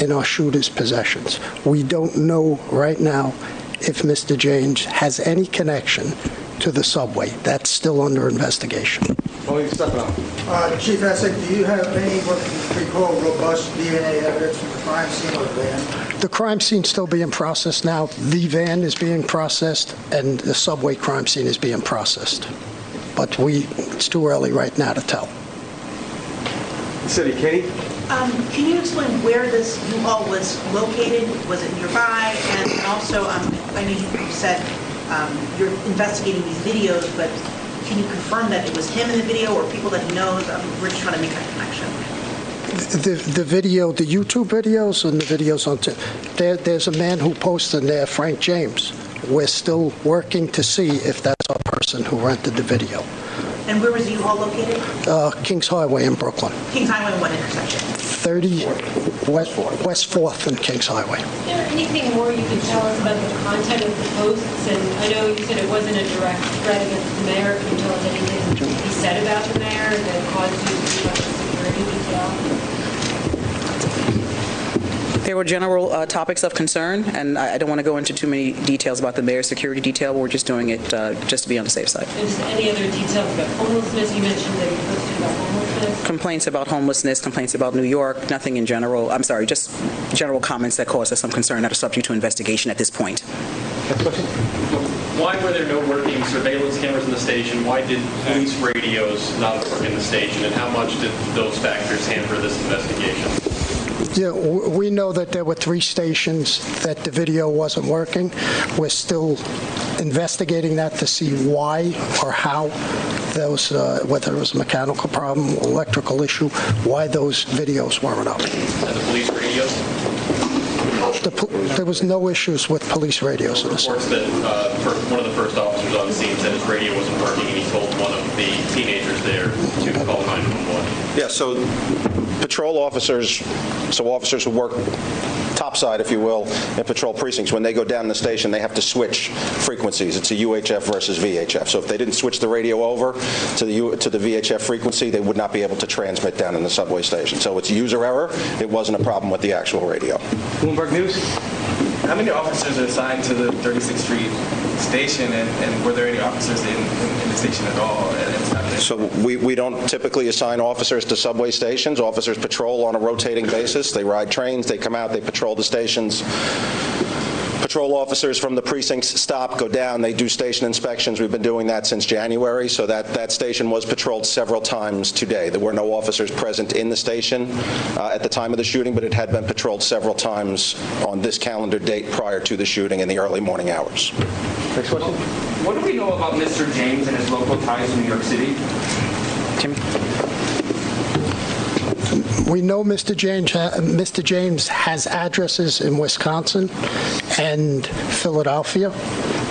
in our shooter's possessions. We don't know right now if Mr. James has any connection to the subway. That's still under investigation. Uh, Chief Essig, do you have any what we call robust DNA evidence from the crime scene of the van? The crime scene's still being processed now. The van is being processed, and the subway crime scene is being processed. But we, it's too early right now to tell. City, Katie? Um, Can you explain where this U-Haul was located? Was it nearby? And also, um, I know you said um, you're investigating these videos, but can you confirm that it was him in the video or people that he knows? Um, We're just trying to make that connection. The, the video, the YouTube videos and the videos on, t- there, there's a man who posted there, Frank James. We're still working to see if that's our person who rented the video. And where was the U-Haul located? Uh, Kings Highway in Brooklyn, Kings Highway, and what intersection? 30 West, West 4th and Kings Highway. Is there anything more you can tell us about the content of the posts? And I know you said it wasn't a direct threat against the mayor. Can you tell us anything he said about the mayor that caused you to be about security detail? There were general uh, topics of concern, and I I don't want to go into too many details about the mayor's security detail. We're just doing it uh, just to be on the safe side. And just any other details about homelessness? You mentioned that you posted about homelessness. Complaints about homelessness, complaints about New York, nothing in general. I'm sorry, just general comments that cause us some concern that are subject to investigation at this point. Why were there no working surveillance cameras in the station? Why did police radios not work in the station? And how much did those factors hamper this investigation? Yeah, w- we know that there were three stations that the video wasn't working. We're still investigating that to see why or how those, uh, whether it was a mechanical problem, electrical issue, why those videos weren't up. And the police radios? The pol- There was no issues with police radios in. Reports that uh, fir- one of the first officers on the scene said his radio wasn't working, and he told one of the teenagers there to call 911. Yeah, so patrol officers, so officers who work topside, if you will, in patrol precincts, when they go down the station, they have to switch frequencies. It's a UHF versus VHF. So if they didn't switch the radio over to the U, to the VHF frequency, they would not be able to transmit down in the subway station. So it's user error. It wasn't a problem with the actual radio. Bloomberg News. How many officers are assigned to the 36th Street station, and, and were there any officers in, in, in the station at all? So we, we don't typically assign officers to subway stations. Officers patrol on a rotating basis. They ride trains, they come out, they patrol the stations. Patrol officers from the precincts stop, go down, they do station inspections. We've been doing that since January, so that, that station was patrolled several times today. There were no officers present in the station uh, at the time of the shooting, but it had been patrolled several times on this calendar date prior to the shooting in the early morning hours. Next question. What do we know about Mr. James and his local ties to New York City? We know Mr. James, ha- Mr. James has addresses in Wisconsin and Philadelphia.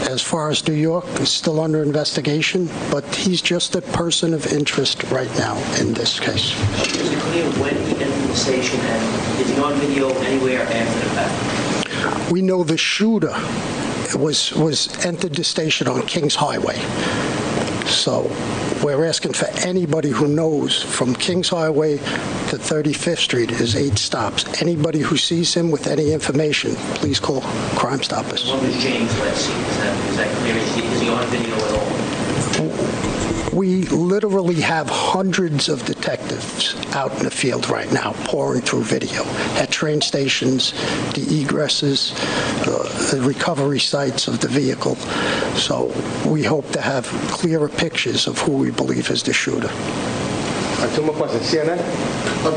As far as New York, it's still under investigation, but he's just a person of interest right now in this case. Is it clear when he entered the station and is he on video anywhere after the fact? We know the shooter was was entered the station on Kings Highway. So we're asking for anybody who knows from Kings Highway to 35th Street is eight stops. Anybody who sees him with any information, please call Crime Stoppers. When was James? Is that, is that clear? Is he, is he on video at all? We literally have hundreds of detectives out in the field right now pouring through video at train stations, the egresses, uh, the recovery sites of the vehicle. So we hope to have clearer pictures of who we believe is the shooter. two more questions. CNN?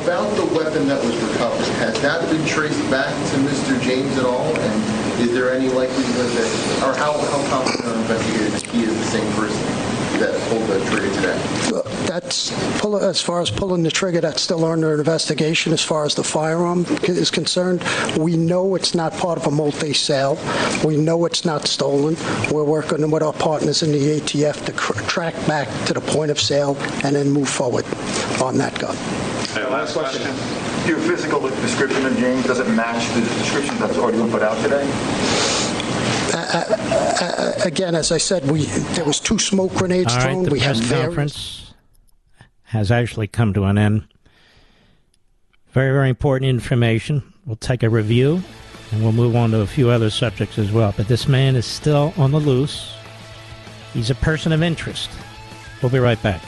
About the weapon that was recovered, has that been traced back to Mr. James at all? And is there any likelihood that, or how, how confident are investigators that he is the same person that pulled the trigger today? That's, pull- as far as pulling the trigger, that's still under investigation as far as the firearm is concerned. We know it's not part of a multi-sale. We know it's not stolen. We're working with our partners in the ATF to cr- track back to the point of sale and then move forward on that gun. last question. Your physical description of James doesn't match the description that's already been put out today? Uh, Again, as I said, we, there was two smoke grenades All right, thrown. the We have press various conference has actually come to an end. Very, very important information. We'll take a review and we'll move on to a few other subjects as well. But this man is still on the loose. He's a person of interest. We'll be right back.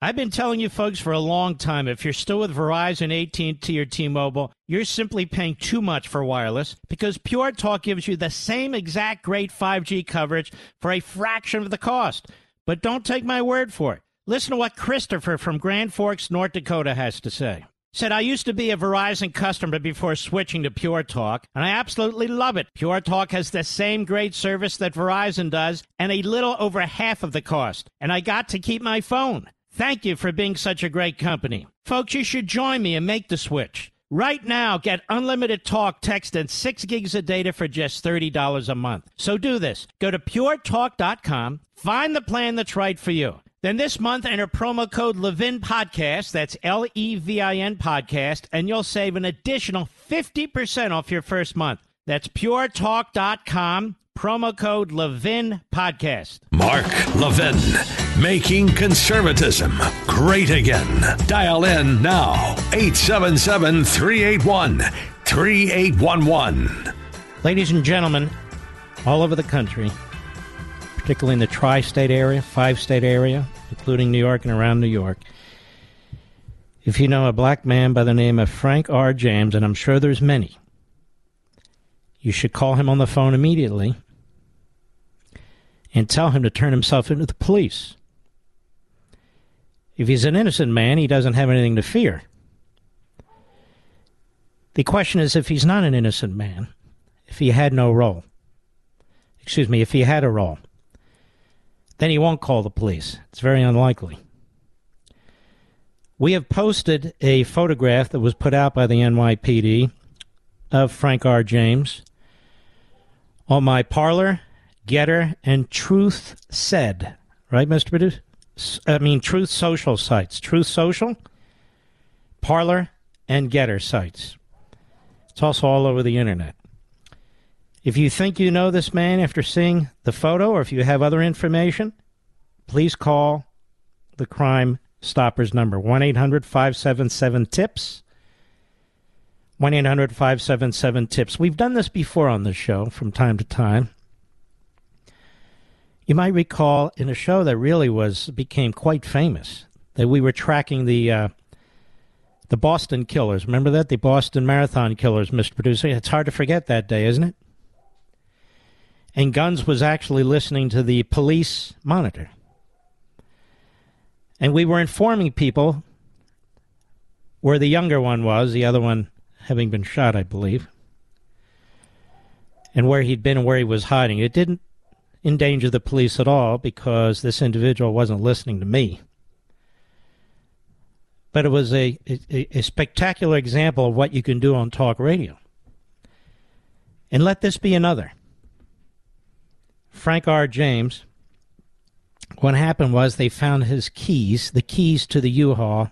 I've been telling you folks for a long time if you're still with Verizon, AT&T or T-Mobile, you're simply paying too much for wireless because Pure Talk gives you the same exact great 5G coverage for a fraction of the cost. But don't take my word for it. Listen to what Christopher from Grand Forks, North Dakota has to say. Said, I used to be a Verizon customer before switching to Pure Talk, and I absolutely love it. Pure Talk has the same great service that Verizon does, and a little over half of the cost. And I got to keep my phone. Thank you for being such a great company. Folks, you should join me and make the switch. Right now, get unlimited talk, text, and 6 gigs of data for just $30 a month. So do this. Go to puretalk.com, find the plan that's right for you. Then this month, enter promo code Levin Podcast, that's L E V I N Podcast, and you'll save an additional 50% off your first month. That's puretalk.com, promo code Levin Podcast. Mark Levin, making conservatism great again. Dial in now, 877 381 3811. Ladies and gentlemen, all over the country, particularly in the tri state area, five state area, including New York and around New York, if you know a black man by the name of Frank R. James, and I'm sure there's many, you should call him on the phone immediately and tell him to turn himself into the police. If he's an innocent man, he doesn't have anything to fear. The question is if he's not an innocent man, if he had no role, excuse me, if he had a role, then he won't call the police. It's very unlikely. We have posted a photograph that was put out by the NYPD of Frank R. James on my Parler, Gettr, and Truth Said. Right, Mr. Producer? I mean, Truth Social sites. Truth Social, Parler, and Gettr sites. It's also all over the internet. If you think you know this man after seeing the photo, or if you have other information, please call the Crime Stoppers number 1 800 577 TIPS. 1 800 577 TIPS. We've done this before on the show from time to time. You might recall in a show that really was became quite famous that we were tracking the uh, the Boston killers. Remember that the Boston Marathon killers, Mr. Producer. It's hard to forget that day, isn't it? And Guns was actually listening to the police monitor, and we were informing people where the younger one was, the other one having been shot, I believe, and where he'd been and where he was hiding. It didn't endanger the police at all because this individual wasn't listening to me. But it was a, a, a spectacular example of what you can do on talk radio. And let this be another. Frank R. James, what happened was they found his keys, the keys to the U Haul,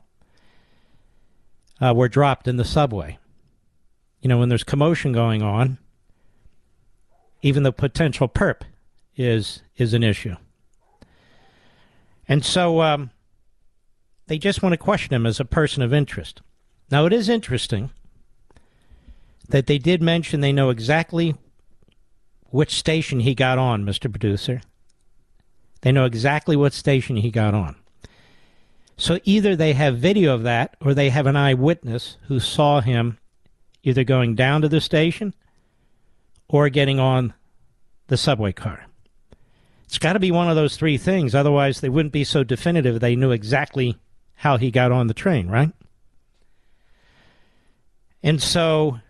uh, were dropped in the subway. You know, when there's commotion going on, even the potential perp is is an issue. And so um, they just want to question him as a person of interest. Now, it is interesting that they did mention they know exactly which station he got on, Mr. Producer. They know exactly what station he got on. So either they have video of that or they have an eyewitness who saw him either going down to the station or getting on the subway car. It's got to be one of those three things. Otherwise, they wouldn't be so definitive. They knew exactly how he got on the train, right? And so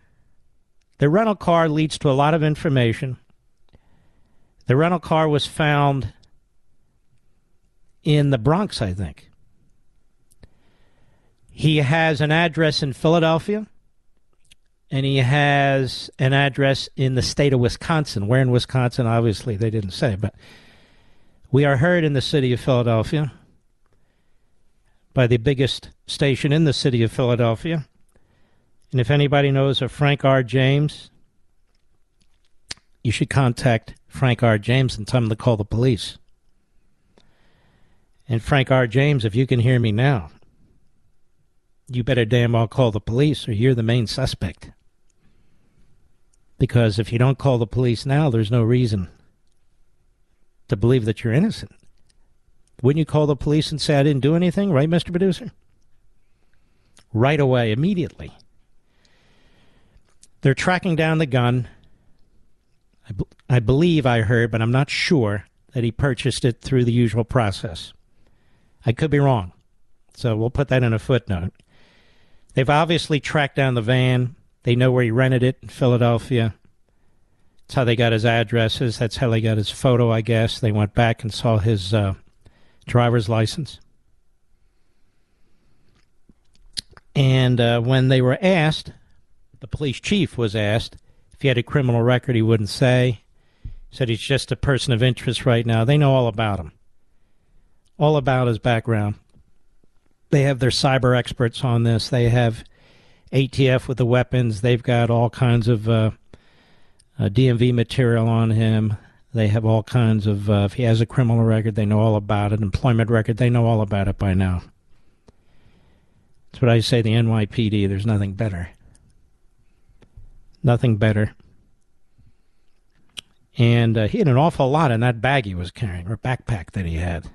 the rental car leads to a lot of information. The rental car was found in the Bronx, I think. He has an address in Philadelphia, and he has an address in the state of Wisconsin. Where in Wisconsin, obviously, they didn't say, but we are heard in the city of Philadelphia by the biggest station in the city of Philadelphia. And if anybody knows of Frank R. James, you should contact Frank R. James and tell him to call the police. And Frank R. James, if you can hear me now, you better damn well call the police or you're the main suspect. Because if you don't call the police now, there's no reason to believe that you're innocent. Wouldn't you call the police and say, I didn't do anything, right, Mr. Producer? Right away, immediately. They're tracking down the gun. I, b- I believe I heard, but I'm not sure, that he purchased it through the usual process. I could be wrong. So we'll put that in a footnote. They've obviously tracked down the van. They know where he rented it in Philadelphia. That's how they got his addresses. That's how they got his photo, I guess. They went back and saw his uh, driver's license. And uh, when they were asked, the police chief was asked if he had a criminal record, he wouldn't say. He said he's just a person of interest right now. They know all about him, all about his background. They have their cyber experts on this. They have ATF with the weapons. They've got all kinds of uh, DMV material on him. They have all kinds of, uh, if he has a criminal record, they know all about it. Employment record, they know all about it by now. That's what I say, the NYPD, there's nothing better. Nothing better. And uh, he had an awful lot in that bag he was carrying, or backpack that he had.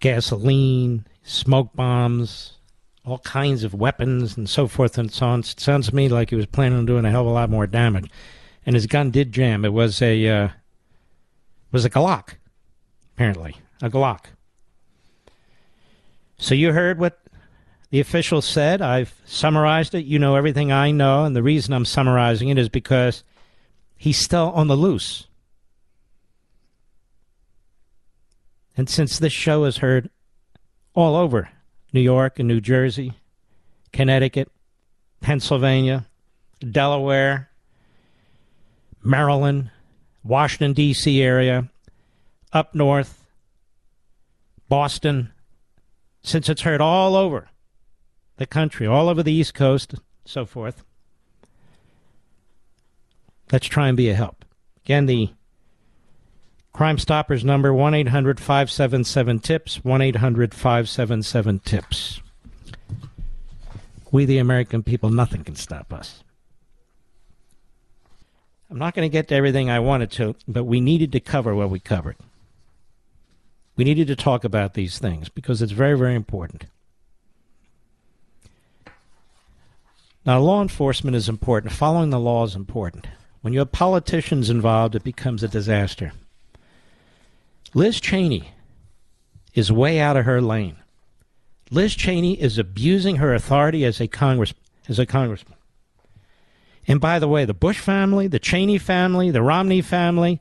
Gasoline, smoke bombs, all kinds of weapons and so forth and so on. It sounds to me like he was planning on doing a hell of a lot more damage. And his gun did jam. It was a uh, was a Glock, apparently. A Glock. So you heard what the official said. I've summarized it. You know everything I know, and the reason I'm summarizing it is because he's still on the loose. And since this show is heard all over New York and New Jersey, Connecticut, Pennsylvania, Delaware, Maryland, Washington, D.C. area, up north, Boston, since it's heard all over the country, all over the East Coast, so forth. Let's try and be a help. Again, the Crime Stoppers number 1 800 577 TIPS, 1 800 577 TIPS. We, the American people, nothing can stop us. I'm not going to get to everything I wanted to, but we needed to cover what we covered. We needed to talk about these things because it's very, very important. Now, law enforcement is important. Following the law is important. When you have politicians involved, it becomes a disaster. Liz Cheney is way out of her lane. Liz Cheney is abusing her authority as a congress as a congressman. And by the way, the Bush family, the Cheney family, the Romney family,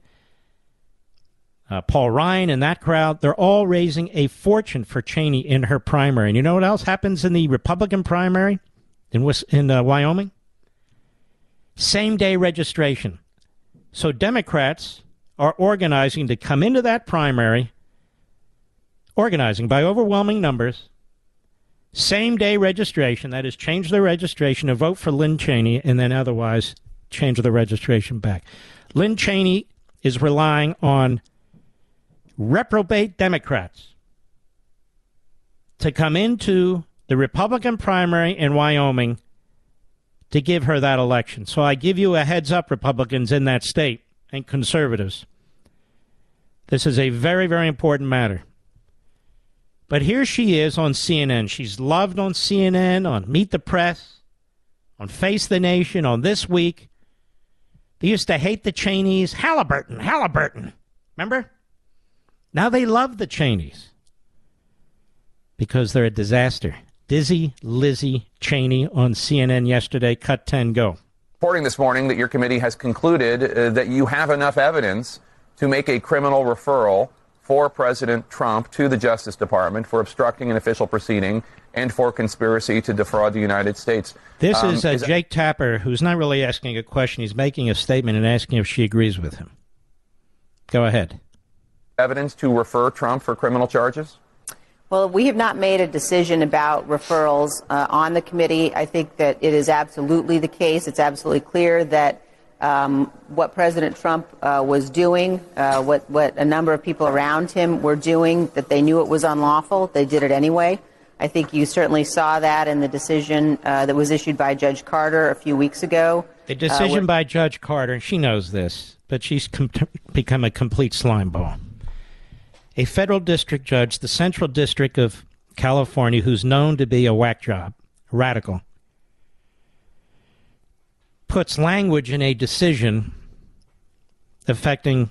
uh, Paul Ryan and that crowd, they're all raising a fortune for Cheney in her primary. And you know what else happens in the Republican primary in, in uh, Wyoming? Same day registration. So Democrats are organizing to come into that primary, organizing by overwhelming numbers, same day registration, that is, change their registration to vote for Lynn Cheney and then otherwise change the registration back. Lynn Cheney is relying on reprobate Democrats to come into the Republican primary in Wyoming to give her that election. So I give you a heads up, Republicans in that state and conservatives. This is a very, very important matter. But here she is on CNN. She's loved on CNN, on Meet the Press, on Face the Nation, on This Week. They used to hate the Cheneys. Halliburton, Halliburton. Remember? Now they love the Cheneys because they're a disaster. Dizzy Lizzie Cheney on CNN yesterday. Cut 10, go. Reporting this morning that your committee has concluded uh, that you have enough evidence to make a criminal referral for President Trump to the Justice Department for obstructing an official proceeding and for conspiracy to defraud the United States. This um, is, uh, is Jake Tapper, who's not really asking a question. He's making a statement and asking if she agrees with him. Go ahead. Evidence to refer Trump for criminal charges? Well, we have not made a decision about referrals uh, on the committee. I think that it is absolutely the case. It's absolutely clear that um, what President Trump uh, was doing, uh, what, what a number of people around him were doing, that they knew it was unlawful. They did it anyway. I think you certainly saw that in the decision uh, that was issued by Judge Carter a few weeks ago. The decision by Judge Carter, and she knows this, but she's com- become a complete slimeball. A federal district judge, the Central District of California, who's known to be a whack job, radical, puts language in a decision affecting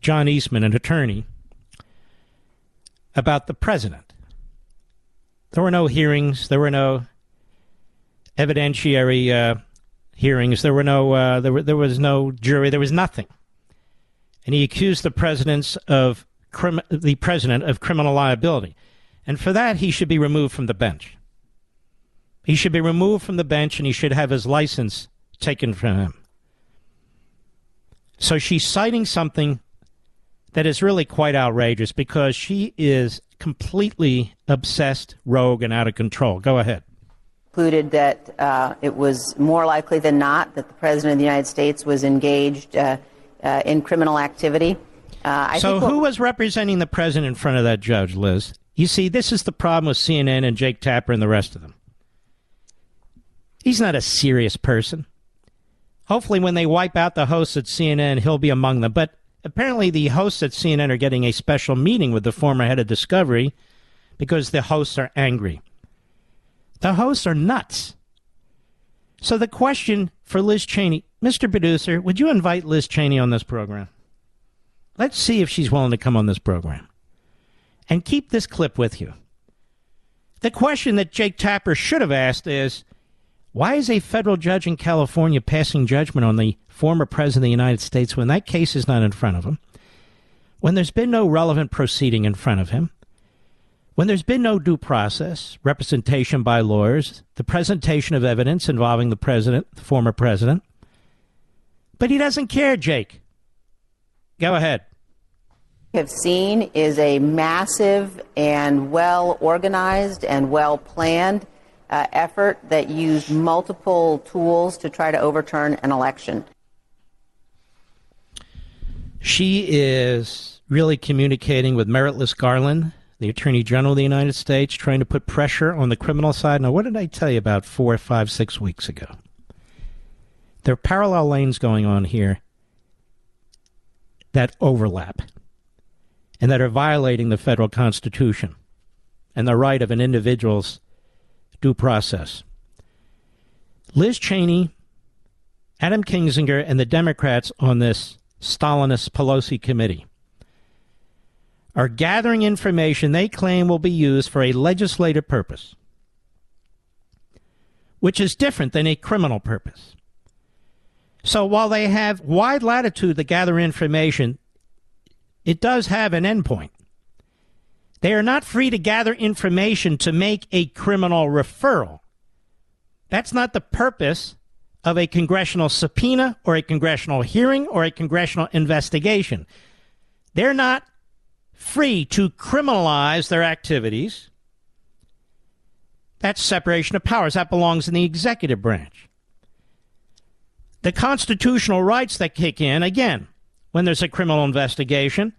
John Eastman, an attorney, about the president. There were no hearings. There were no evidentiary uh, hearings. There were no. Uh, there, were, there was no jury. There was nothing. And he accused the presidents of crim- the president of criminal liability, and for that he should be removed from the bench. He should be removed from the bench, and he should have his license taken from him. So she's citing something that is really quite outrageous because she is completely obsessed, rogue, and out of control. Go ahead. Concluded that uh, it was more likely than not that the President of the United States was engaged uh, uh, in criminal activity. Uh, so, who was representing the President in front of that judge, Liz? You see, this is the problem with CNN and Jake Tapper and the rest of them. He's not a serious person. Hopefully, when they wipe out the hosts at CNN, he'll be among them. But apparently, the hosts at CNN are getting a special meeting with the former head of Discovery because the hosts are angry. The hosts are nuts. So, the question for Liz Cheney Mr. Producer, would you invite Liz Cheney on this program? Let's see if she's willing to come on this program. And keep this clip with you. The question that Jake Tapper should have asked is why is a federal judge in California passing judgment on the former president of the United States when that case is not in front of him? When there's been no relevant proceeding in front of him? When there's been no due process, representation by lawyers, the presentation of evidence involving the president, the former president? But he doesn't care, Jake. Go ahead have seen is a massive and well organized and well planned uh, effort that used multiple tools to try to overturn an election. She is really communicating with Meritless Garland, the Attorney General of the United States, trying to put pressure on the criminal side. Now, what did I tell you about four, five, six weeks ago? There are parallel lanes going on here that overlap and that are violating the federal Constitution and the right of an individual's due process. Liz Cheney, Adam Kinzinger, and the Democrats on this Stalinist Pelosi committee are gathering information they claim will be used for a legislative purpose, which is different than a criminal purpose. So while they have wide latitude to gather information, it does have an endpoint. They are not free to gather information to make a criminal referral. That's not the purpose of a congressional subpoena or a congressional hearing or a congressional investigation. They're not free to criminalize their activities. That's separation of powers. That belongs in the executive branch. The constitutional rights that kick in, again, when there's a criminal investigation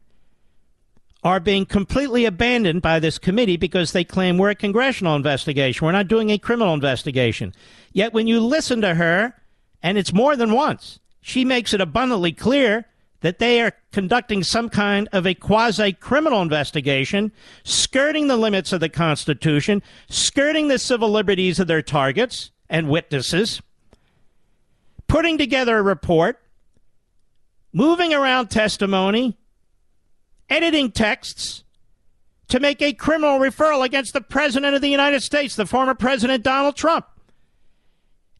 are being completely abandoned by this committee because they claim we're a congressional investigation. We're not doing a criminal investigation. Yet when you listen to her, and it's more than once, she makes it abundantly clear that they are conducting some kind of a quasi criminal investigation, skirting the limits of the Constitution, skirting the civil liberties of their targets and witnesses, putting together a report moving around testimony, editing texts to make a criminal referral against the President of the United States, the former President Donald Trump.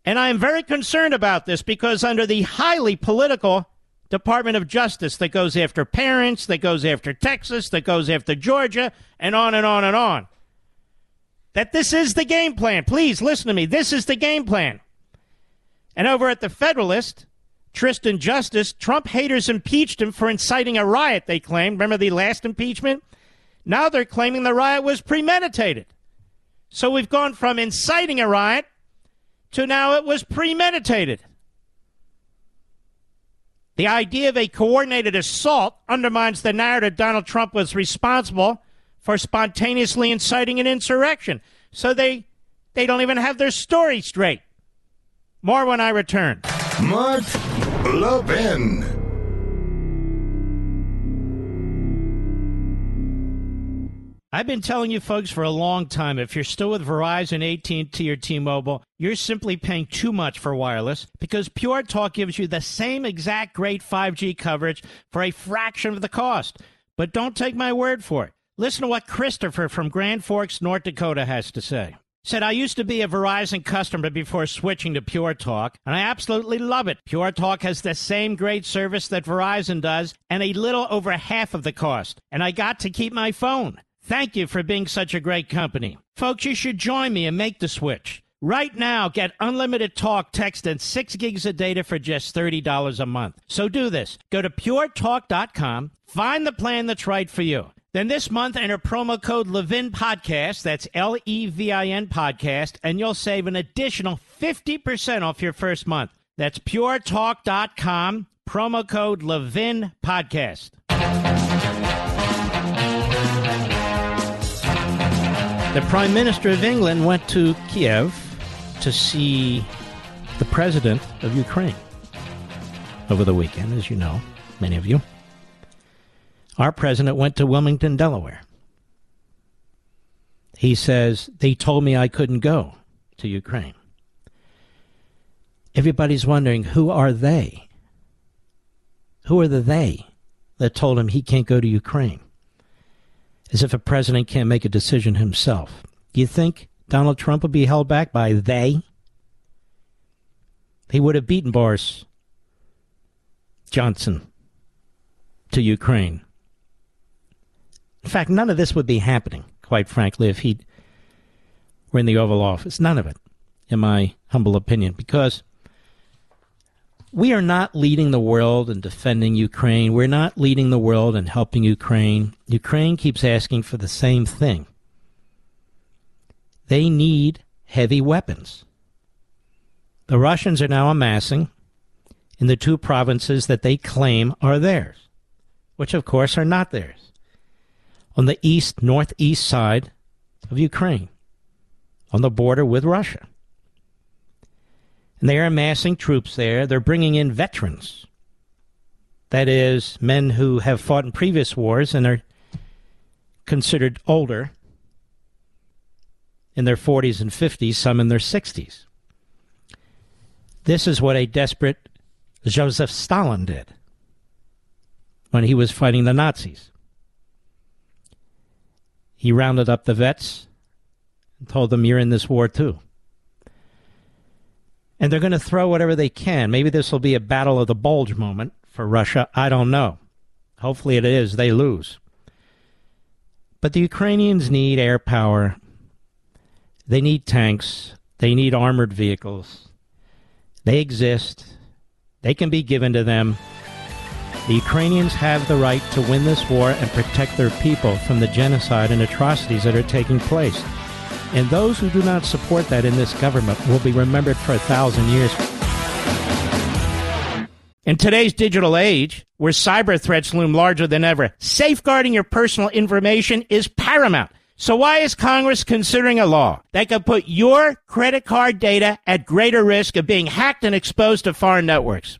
And I am very concerned about this because, under the highly political Department of Justice that goes after parents, that goes after Texas, that goes after Georgia, and on and on and on, that this is the game plan. Please listen to me. This is the game plan. And over at the Federalist, Tristan Justice, Trump haters impeached him for inciting a riot, they claimed. Remember the last impeachment? Now they're claiming the riot was premeditated. So we've gone from inciting a riot to now it was premeditated. The idea of a coordinated assault undermines the narrative Donald Trump was responsible for spontaneously inciting an insurrection. So they they don't even have their story straight. More when I return. Mark Levin. I've been telling you folks for a long time if you're still with Verizon, AT&T or T-Mobile, you're simply paying too much for wireless because Pure Talk gives you the same exact great 5G coverage for a fraction of the cost. But don't take my word for it. Listen to what Christopher from Grand Forks, North Dakota has to say. Said, I used to be a Verizon customer before switching to Pure Talk, and I absolutely love it. Pure Talk has the same great service that Verizon does, and a little over half of the cost. And I got to keep my phone. Thank you for being such a great company. Folks, you should join me and make the switch. Right now, get unlimited talk, text, and 6 gigs of data for just $30 a month. So do this. Go to puretalk.com, find the plan that's right for you. Then this month, enter promo code Levin Podcast. That's L E V I N Podcast, and you'll save an additional 50% off your first month. That's puretalk.com, promo code Levin Podcast. The Prime Minister of England went to Kiev to see the President of Ukraine over the weekend, as you know, many of you. Our president went to Wilmington, Delaware. He says, They told me I couldn't go to Ukraine. Everybody's wondering who are they? Who are the they? that told him he can't go to Ukraine. As if a president can't make a decision himself. Do you think Donald Trump would be held back by they? He would have beaten Boris Johnson to Ukraine. In fact, none of this would be happening, quite frankly, if he were in the Oval Office. None of it, in my humble opinion, because we are not leading the world in defending Ukraine. We're not leading the world in helping Ukraine. Ukraine keeps asking for the same thing. They need heavy weapons. The Russians are now amassing in the two provinces that they claim are theirs, which of course are not theirs, on the east northeast side of Ukraine, on the border with Russia. And they are amassing troops there. They're bringing in veterans. That is, men who have fought in previous wars and are considered older in their 40s and 50s, some in their 60s. This is what a desperate Joseph Stalin did when he was fighting the Nazis. He rounded up the vets and told them, You're in this war too. And they're going to throw whatever they can. Maybe this will be a battle of the bulge moment for Russia. I don't know. Hopefully it is. They lose. But the Ukrainians need air power. They need tanks. They need armored vehicles. They exist. They can be given to them. The Ukrainians have the right to win this war and protect their people from the genocide and atrocities that are taking place. And those who do not support that in this government will be remembered for a thousand years. In today's digital age, where cyber threats loom larger than ever, safeguarding your personal information is paramount. So why is Congress considering a law that could put your credit card data at greater risk of being hacked and exposed to foreign networks?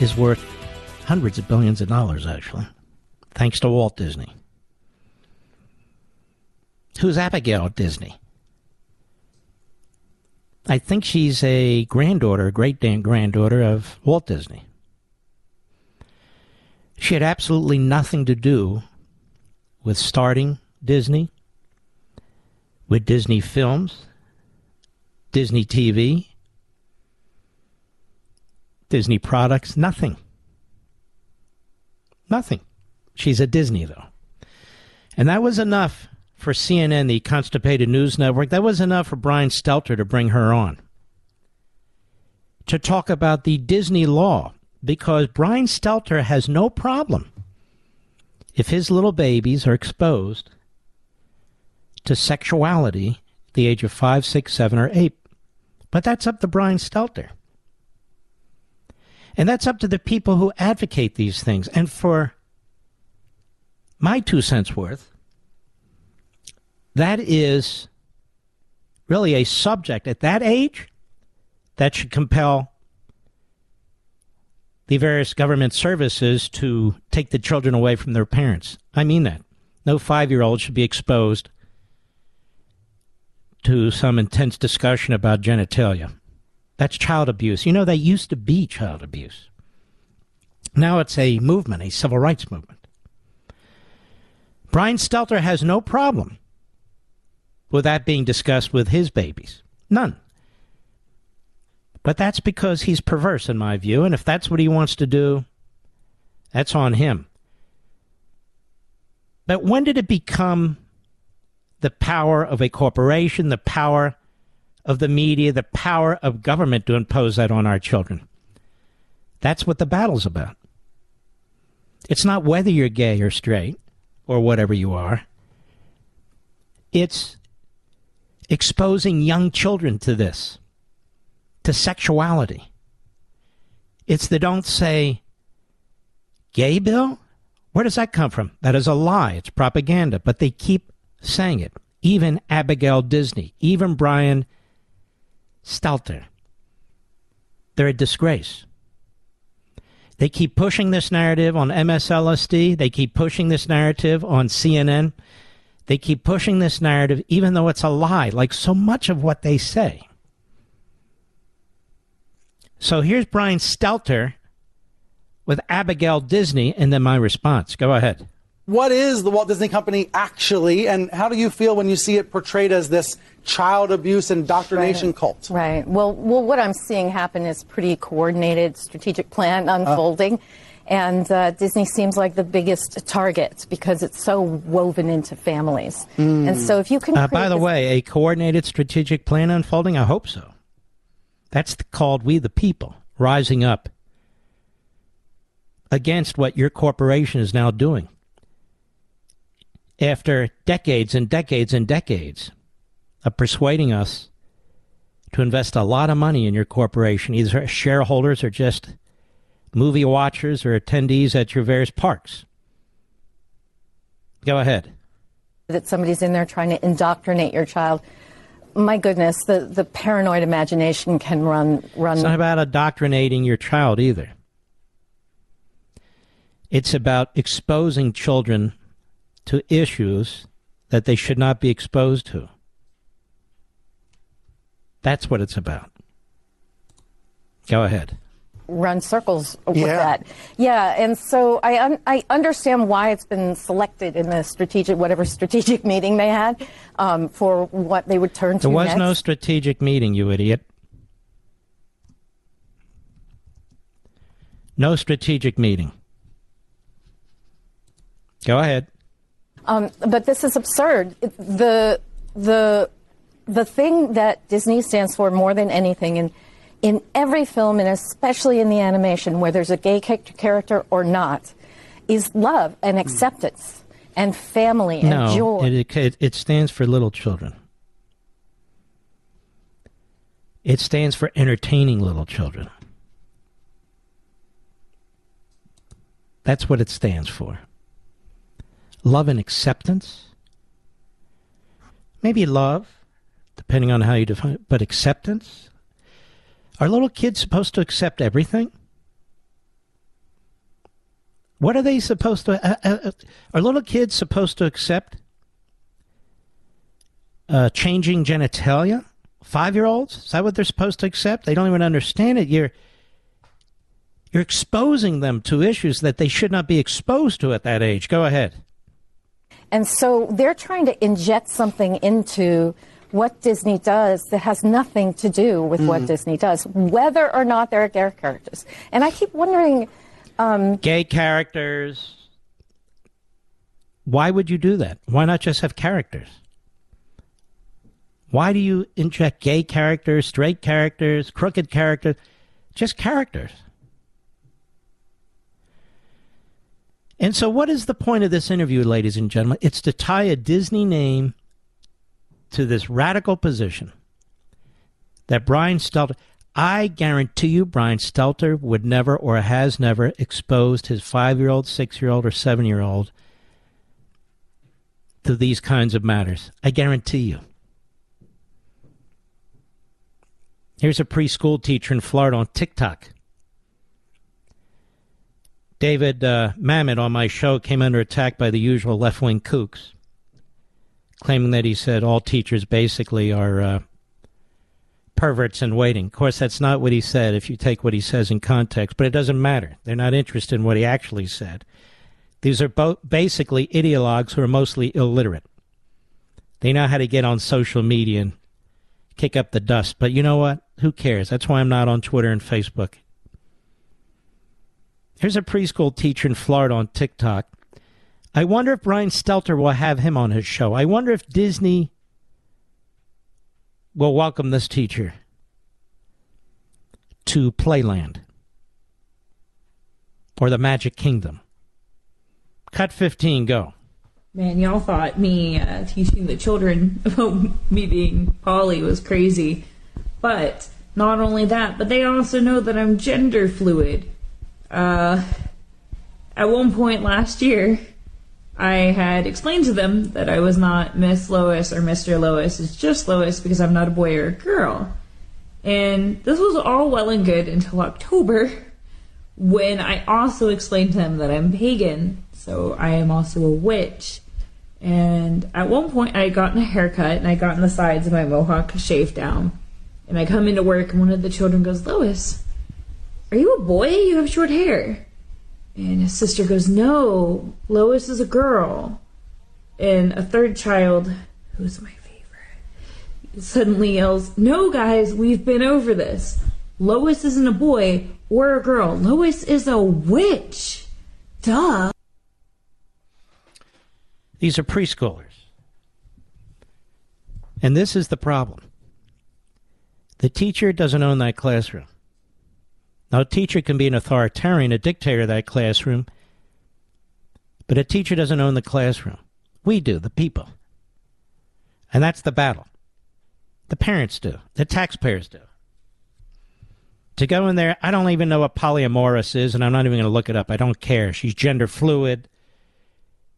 is worth hundreds of billions of dollars, actually, thanks to Walt Disney. Who's Abigail Disney? I think she's a granddaughter, great granddaughter of Walt Disney. She had absolutely nothing to do with starting Disney, with Disney Films, Disney TV, Disney products, nothing. Nothing. She's at Disney, though. And that was enough for CNN, the constipated news network. That was enough for Brian Stelter to bring her on to talk about the Disney law because Brian Stelter has no problem if his little babies are exposed to sexuality at the age of five, six, seven, or eight. But that's up to Brian Stelter. And that's up to the people who advocate these things. And for my two cents worth, that is really a subject at that age that should compel the various government services to take the children away from their parents. I mean that. No five year old should be exposed to some intense discussion about genitalia. That's child abuse. You know, they used to be child abuse. Now it's a movement, a civil rights movement. Brian Stelter has no problem with that being discussed with his babies. None. But that's because he's perverse, in my view, and if that's what he wants to do, that's on him. But when did it become the power of a corporation, the power of the media, the power of government to impose that on our children? That's what the battle's about. It's not whether you're gay or straight or whatever you are. It's exposing young children to this, to sexuality. It's the don't say gay bill. Where does that come from? That is a lie. It's propaganda, but they keep saying it. Even Abigail Disney, even Brian Stelter. They're a disgrace. They keep pushing this narrative on MSLSD. They keep pushing this narrative on CNN. They keep pushing this narrative, even though it's a lie, like so much of what they say. So here's Brian Stelter with Abigail Disney, and then my response. Go ahead. What is the Walt Disney Company actually, and how do you feel when you see it portrayed as this child abuse indoctrination right. cult? Right. Well, well, what I'm seeing happen is pretty coordinated strategic plan unfolding. Uh. And uh, Disney seems like the biggest target because it's so woven into families. Mm. And so, if you can. Uh, by the way, a coordinated strategic plan unfolding, I hope so. That's called We the People rising up against what your corporation is now doing. After decades and decades and decades of persuading us to invest a lot of money in your corporation, either shareholders or just movie watchers or attendees at your various parks. Go ahead. That somebody's in there trying to indoctrinate your child. My goodness, the, the paranoid imagination can run run. It's not about indoctrinating your child either. It's about exposing children to issues that they should not be exposed to. That's what it's about. Go ahead. Run circles with Yeah. that. Yeah, and so I un- I understand why it's been selected in the strategic whatever strategic meeting they had um, for what they would turn to. There was next. no strategic meeting, you idiot. No strategic meeting. Go ahead. Um, but this is absurd. The the the thing that Disney stands for more than anything, in in every film, and especially in the animation, where there's a gay character or not, is love and acceptance and family and no, joy. It, it, it stands for little children. It stands for entertaining little children. That's what it stands for. Love and acceptance. Maybe love, depending on how you define it, but acceptance. Are little kids supposed to accept everything? What are they supposed to? Uh, uh, uh, are little kids supposed to accept uh, changing genitalia? Five year olds? Is that what they're supposed to accept? They don't even understand it. You're you're exposing them to issues that they should not be exposed to at that age. Go ahead. And so they're trying to inject something into what Disney does that has nothing to do with what Mhm. Disney does, whether or not they're gay characters. And I keep wondering. Um, Gay characters. Why would you do that? Why not just have characters? Why do you inject gay characters, straight characters, crooked characters? Just characters. And so, what is the point of this interview, ladies and gentlemen? It's to tie a Disney name to this radical position that Brian Stelter, I guarantee you, Brian Stelter would never or has never exposed his five year old, six year old, or seven year old to these kinds of matters. I guarantee you. Here's a preschool teacher in Florida on TikTok. David uh, Mamet on my show came under attack by the usual left wing kooks, claiming that he said all teachers basically are uh, perverts in waiting. Of course, that's not what he said if you take what he says in context, but it doesn't matter. They're not interested in what he actually said. These are both basically ideologues who are mostly illiterate. They know how to get on social media and kick up the dust. But you know what? Who cares? That's why I'm not on Twitter and Facebook. Here's a preschool teacher in Florida on TikTok. I wonder if Brian Stelter will have him on his show. I wonder if Disney will welcome this teacher to Playland or the Magic Kingdom. Cut 15, go. Man, y'all thought me uh, teaching the children about me being poly was crazy. But not only that, but they also know that I'm gender fluid. Uh, at one point last year, I had explained to them that I was not Miss Lois or Mr. Lois, it's just Lois because I'm not a boy or a girl. And this was all well and good until October, when I also explained to them that I'm pagan so I am also a witch. And at one point, I had gotten a haircut and I gotten the sides of my mohawk shaved down. And I come into work and one of the children goes, Lois, are you a boy? You have short hair. And his sister goes, No, Lois is a girl. And a third child, who's my favorite, suddenly yells, No, guys, we've been over this. Lois isn't a boy or a girl. Lois is a witch. Duh. These are preschoolers. And this is the problem. The teacher doesn't own that classroom. Now, a teacher can be an authoritarian, a dictator of that classroom, but a teacher doesn't own the classroom. We do, the people. And that's the battle. The parents do, the taxpayers do. To go in there, I don't even know what polyamorous is, and I'm not even going to look it up. I don't care. She's gender fluid.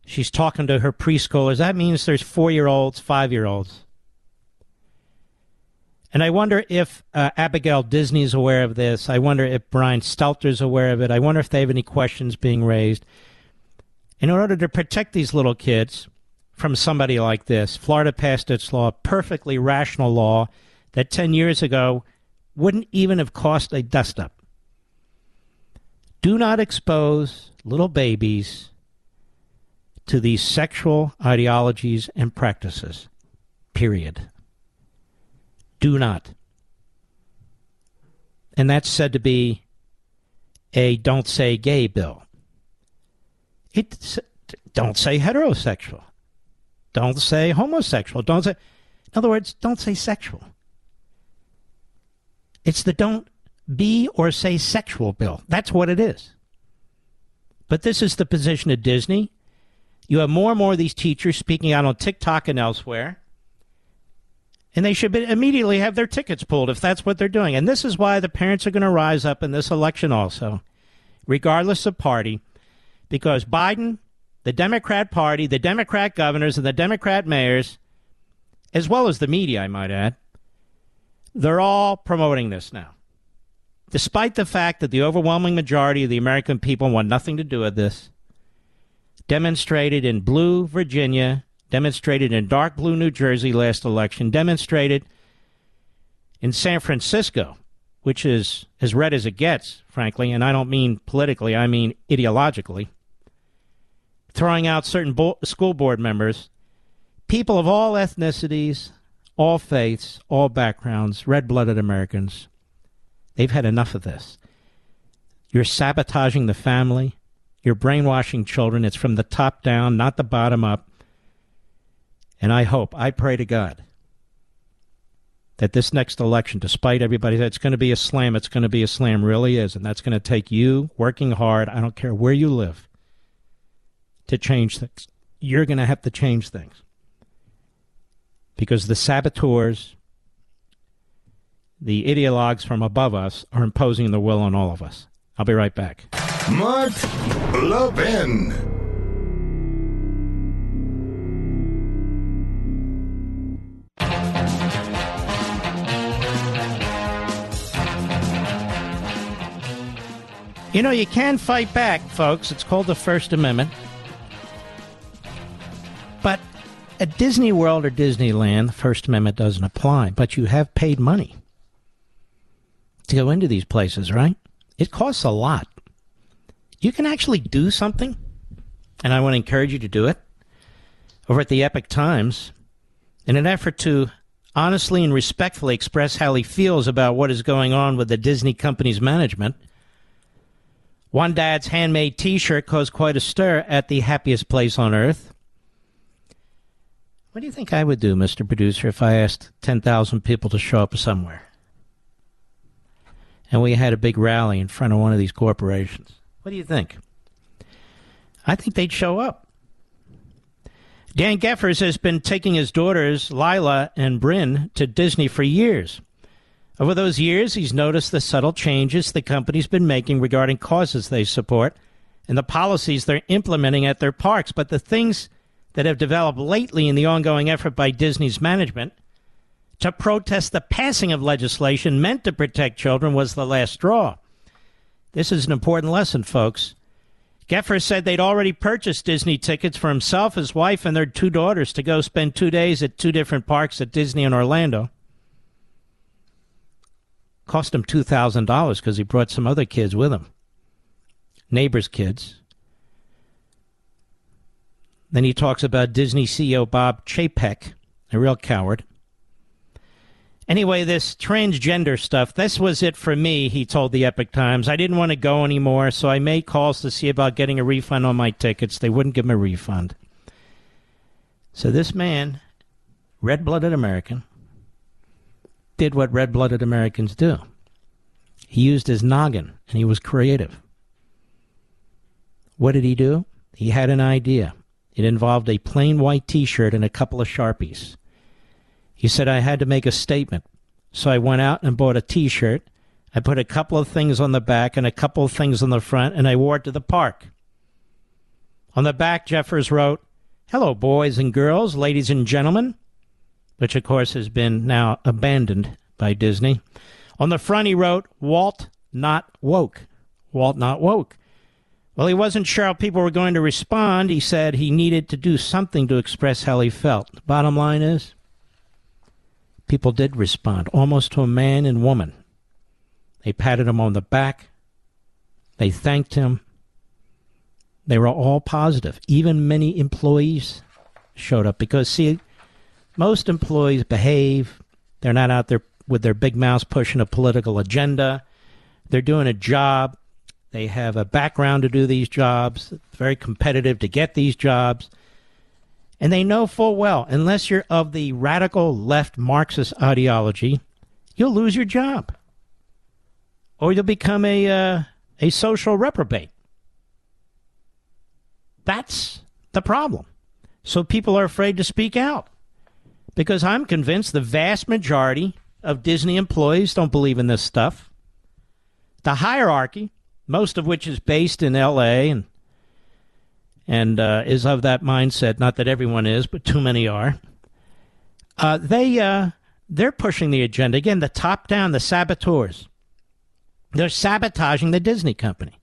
She's talking to her preschoolers. That means there's four year olds, five year olds. And I wonder if uh, Abigail is aware of this. I wonder if Brian Stelter is aware of it. I wonder if they have any questions being raised. In order to protect these little kids from somebody like this, Florida passed its law, perfectly rational law that 10 years ago wouldn't even have cost a dust up. Do not expose little babies to these sexual ideologies and practices. Period. Do not. And that's said to be a don't say gay bill. It don't say heterosexual. Don't say homosexual. Don't say in other words, don't say sexual. It's the don't be or say sexual bill. That's what it is. But this is the position of Disney. You have more and more of these teachers speaking out on TikTok and elsewhere. And they should immediately have their tickets pulled if that's what they're doing. And this is why the parents are going to rise up in this election also, regardless of party, because Biden, the Democrat Party, the Democrat governors, and the Democrat mayors, as well as the media, I might add, they're all promoting this now. Despite the fact that the overwhelming majority of the American people want nothing to do with this, demonstrated in blue Virginia, demonstrated in dark blue New Jersey last election, demonstrated in San Francisco, which is as red as it gets, frankly, and I don't mean politically, I mean ideologically, throwing out certain bo- school board members, people of all ethnicities, all faiths, all backgrounds, red blooded Americans. They've had enough of this. You're sabotaging the family. You're brainwashing children. It's from the top down, not the bottom up. And I hope, I pray to God that this next election, despite everybody that it's going to be a slam, it's going to be a slam, really is. And that's going to take you working hard, I don't care where you live, to change things. You're going to have to change things. Because the saboteurs, the ideologues from above us, are imposing their will on all of us. I'll be right back. Mark Levin. You know, you can fight back, folks. It's called the First Amendment. But at Disney World or Disneyland, the First Amendment doesn't apply, but you have paid money. to go into these places, right? It costs a lot. You can actually do something, and I want to encourage you to do it over at the Epoch Times in an effort to honestly and respectfully express how he feels about what is going on with the Disney company's management. One dad's handmade t shirt caused quite a stir at the happiest place on earth. What do you think I would do, Mr. Producer, if I asked 10,000 people to show up somewhere? And we had a big rally in front of one of these corporations. What do you think? I think they'd show up. Dan Geffers has been taking his daughters, Lila and Bryn, to Disney for years. Over those years, he's noticed the subtle changes the company's been making regarding causes they support and the policies they're implementing at their parks. But the things that have developed lately in the ongoing effort by Disney's management to protest the passing of legislation meant to protect children was the last straw. This is an important lesson, folks. Geffer said they'd already purchased Disney tickets for himself, his wife, and their two daughters to go spend two days at two different parks at Disney and Orlando. Cost him $2,000 because he brought some other kids with him, neighbors' kids. Then he talks about Disney CEO Bob Chapek, a real coward. Anyway, this transgender stuff, this was it for me, he told the Epoch Times. I didn't want to go anymore, so I made calls to see about getting a refund on my tickets. They wouldn't give me a refund. So this man, red blooded American, did what red blooded Americans do. He used his noggin and he was creative. What did he do? He had an idea. It involved a plain white t shirt and a couple of Sharpies. He said I had to make a statement. So I went out and bought a t shirt. I put a couple of things on the back and a couple of things on the front, and I wore it to the park. On the back, Jeffers wrote, Hello, boys and girls, ladies and gentlemen, which of course has been now abandoned by Disney. On the front, he wrote, Walt not woke. Walt not woke. Well, he wasn't sure how people were going to respond. He said he needed to do something to express how he felt. Bottom line is, people did respond, almost to a man and woman. They patted him on the back. They thanked him. They were all positive. Even many employees showed up because, see, most employees behave. They're not out there with their big mouths pushing a political agenda. They're doing a job. They have a background to do these jobs. It's very competitive to get these jobs. And they know full well, unless you're of the radical left Marxist ideology, you'll lose your job. Or you'll become a, uh, a social reprobate. That's the problem. So people are afraid to speak out. Because I'm convinced the vast majority of Disney employees don't believe in this stuff. The hierarchy, most of which is based in L.A. and and uh, is of that mindset. Not that everyone is, but too many are. Uh, they uh, they're pushing the agenda again. The top down, the saboteurs. They're sabotaging the Disney company,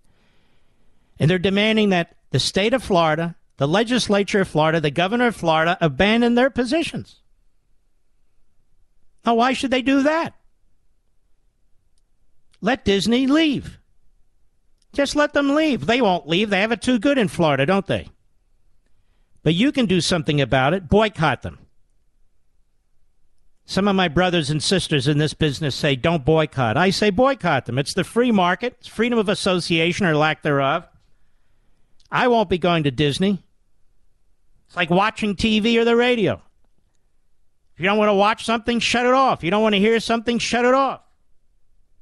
and they're demanding that the state of Florida, the legislature of Florida, the governor of Florida abandon their positions. Now, why should they do that? Let Disney leave. Just let them leave. They won't leave. They have it too good in Florida, don't they? But you can do something about it. Boycott them. Some of my brothers and sisters in this business say don't boycott. I say boycott them. It's the free market, it's freedom of association or lack thereof. I won't be going to Disney. It's like watching TV or the radio. If you don't want to watch something, shut it off. You don't want to hear something, shut it off.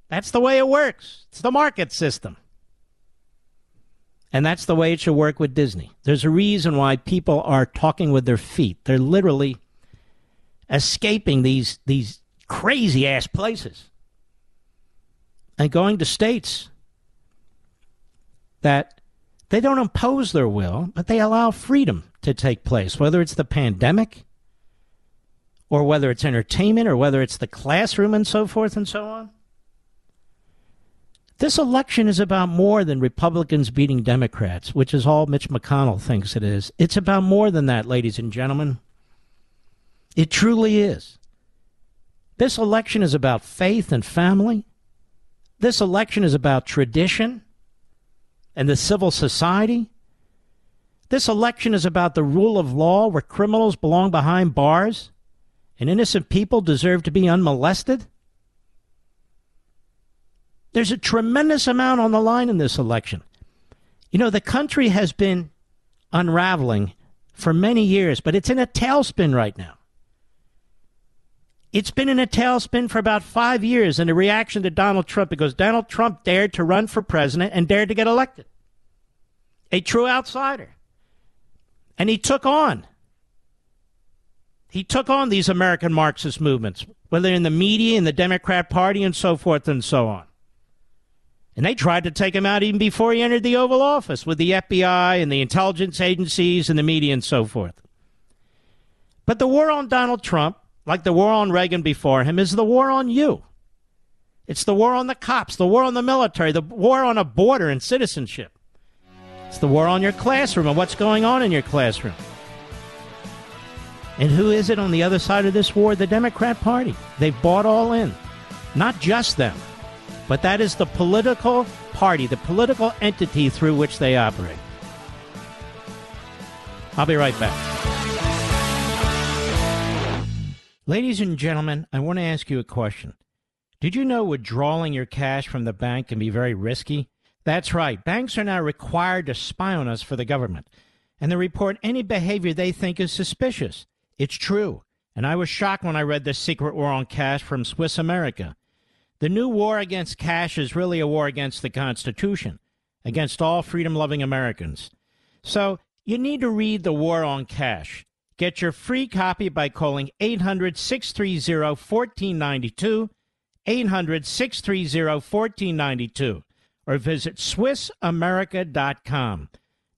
That's the way it works. It's the market system. And that's the way it should work with Disney. There's a reason why people are talking with their feet. They're literally escaping these these crazy ass places and going to states that they don't impose their will, but they allow freedom to take place, whether it's the pandemic or whether it's entertainment or whether it's the classroom and so forth and so on. This election is about more than Republicans beating Democrats, which is all Mitch McConnell thinks it is. It's about more than that, ladies and gentlemen. It truly is. This election is about faith and family, this election is about tradition and the civil society. This election is about the rule of law where criminals belong behind bars and innocent people deserve to be unmolested. There's a tremendous amount on the line in this election. You know, the country has been unraveling for many years, but it's in a tailspin right now. It's been in a tailspin for about five years in a reaction to Donald Trump because Donald Trump dared to run for president and dared to get elected. A true outsider. And he took on. He took on these American Marxist movements, whether in the media, in the Democrat Party, and so forth and so on. And they tried to take him out even before he entered the Oval Office with the FBI and the intelligence agencies and the media and so forth. But the war on Donald Trump, like the war on Reagan before him, is the war on you. It's the war on the cops, the war on the military, the war on a border and citizenship. It's the war on your classroom and what's going on in your classroom. And who is it on the other side of this war? The Democrat Party. They've bought all in. Not just them. But that is the political party, the political entity through which they operate. I'll be right back. Ladies and gentlemen, I want to ask you a question. Did you know withdrawing your cash from the bank can be very risky? That's right. Banks are now required to spy on us for the government, and they report any behavior they think is suspicious. It's true. And I was shocked when I read The Secret War on Cash from Swiss America. The new war against cash is really a war against the Constitution, against all freedom loving Americans. So you need to read The War on Cash. Get your free copy by calling 800 630 1492, 800 630 1492, or visit SwissAmerica.com.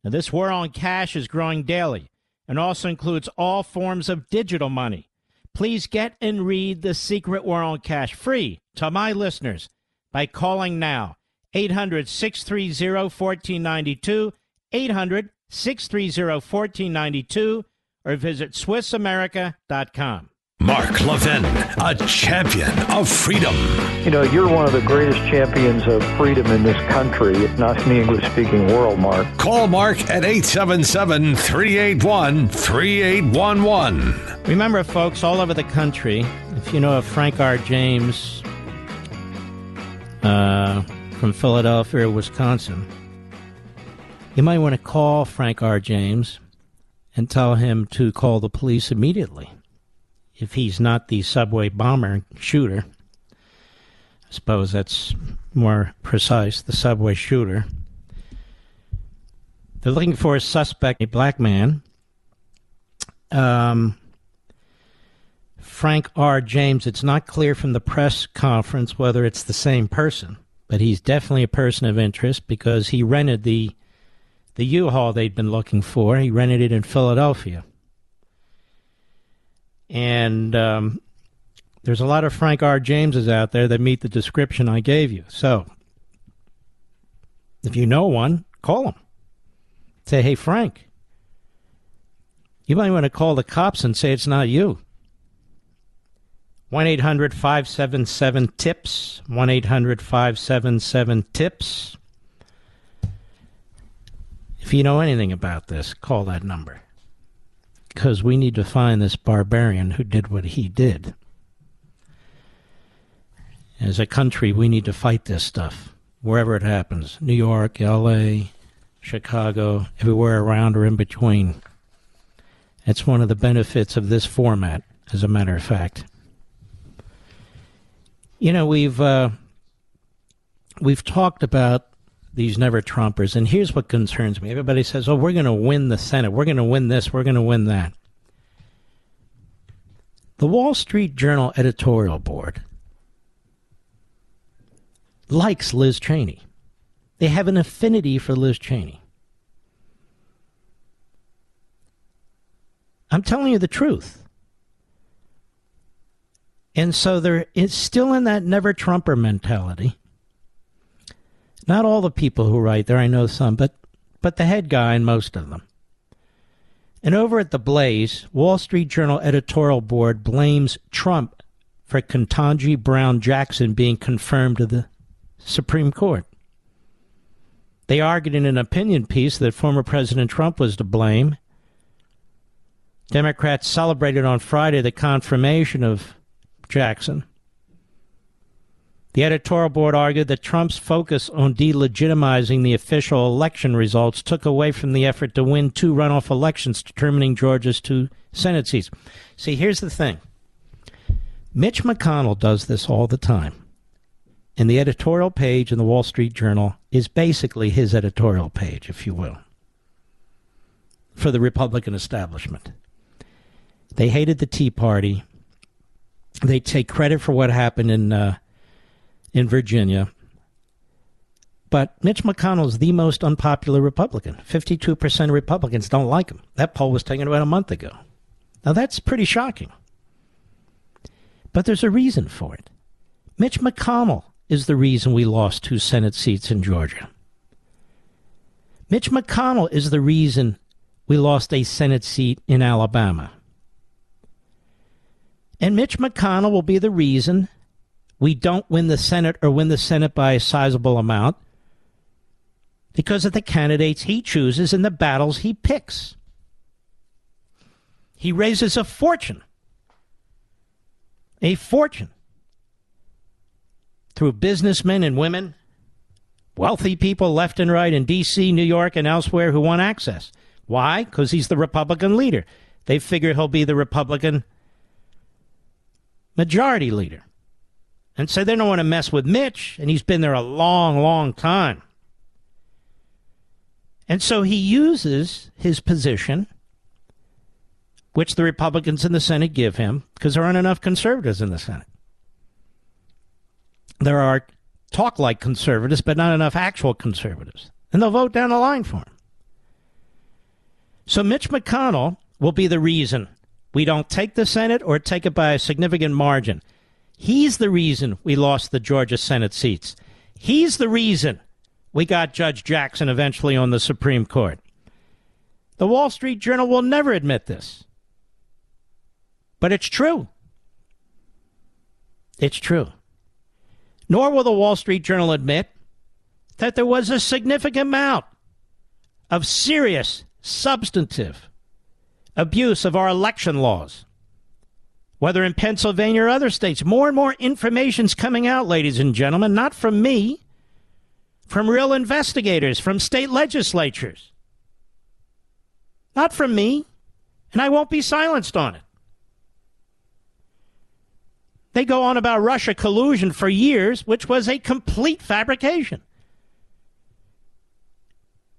Now, this war on cash is growing daily and also includes all forms of digital money. Please get and read The Secret War on Cash free to my listeners by calling now 800 630 1492, 800 630 1492, or visit SwissAmerica.com. Mark Levin, a champion of freedom. You know, you're one of the greatest champions of freedom in this country, not in the English speaking world, Mark. Call Mark at 877 381 3811. Remember, folks, all over the country, if you know of Frank R. James uh, from Philadelphia, Wisconsin, you might want to call Frank R. James and tell him to call the police immediately if he's not the subway bomber shooter. I suppose that's more precise, the subway shooter. They're looking for a suspect, a black man. Um, Frank R. James, it's not clear from the press conference whether it's the same person, but he's definitely a person of interest because he rented the the U-Haul they'd been looking for. He rented it in Philadelphia. And um, there's a lot of Frank R. Jameses out there that meet the description I gave you. So if you know one, call them. Say, hey, Frank, you might want to call the cops and say it's not you. 1 800 577 TIPS. 1 800 577 TIPS. If you know anything about this, call that number. Because we need to find this barbarian who did what he did. As a country, we need to fight this stuff wherever it happens New York, LA, Chicago, everywhere around or in between. That's one of the benefits of this format, as a matter of fact. You know, we've uh, we've talked about these never Trumpers, and here's what concerns me. Everybody says, "Oh, we're going to win the Senate. We're going to win this. We're going to win that." The Wall Street Journal editorial board likes Liz Cheney. They have an affinity for Liz Cheney. I'm telling you the truth. And so there is still in that never Trumper mentality. Not all the people who write there, I know some, but but the head guy and most of them. And over at the Blaze, Wall Street Journal editorial board blames Trump for Ketanji Brown Jackson being confirmed to the Supreme Court. They argued in an opinion piece that former President Trump was to blame. Democrats celebrated on Friday the confirmation of Jackson. The editorial board argued that Trump's focus on delegitimizing the official election results took away from the effort to win two runoff elections determining Georgia's two Senate seats. See, here's the thing Mitch McConnell does this all the time. And the editorial page in the Wall Street Journal is basically his editorial page, if you will, for the Republican establishment. They hated the Tea Party. They take credit for what happened in uh, in Virginia. But Mitch McConnell is the most unpopular Republican. 52% of Republicans don't like him. That poll was taken about a month ago. Now, that's pretty shocking. But there's a reason for it. Mitch McConnell is the reason we lost two Senate seats in Georgia. Mitch McConnell is the reason we lost a Senate seat in Alabama. And Mitch McConnell will be the reason we don't win the Senate or win the Senate by a sizable amount because of the candidates he chooses and the battles he picks. He raises a fortune, a fortune, through businessmen and women, wealthy people left and right in D.C., New York, and elsewhere who want access. Why? Because he's the Republican leader. They figure he'll be the Republican majority leader. And so they don't want to mess with Mitch, and he's been there a long, long time. And so he uses his position, which the Republicans in the Senate give him, because there aren't enough conservatives in the Senate. There are talk like conservatives, but not enough actual conservatives. And they'll vote down the line for him. So Mitch McConnell will be the reason we don't take the Senate or take it by a significant margin. He's the reason we lost the Georgia Senate seats. He's the reason we got Judge Jackson eventually on the Supreme Court. The Wall Street Journal will never admit this. But it's true. It's true. Nor will the Wall Street Journal admit that there was a significant amount of serious, substantive abuse of our election laws whether in Pennsylvania or other states. More and more information's coming out, ladies and gentlemen, not from me, from real investigators, from state legislatures. Not from me, and I won't be silenced on it. They go on about Russia collusion for years, which was a complete fabrication.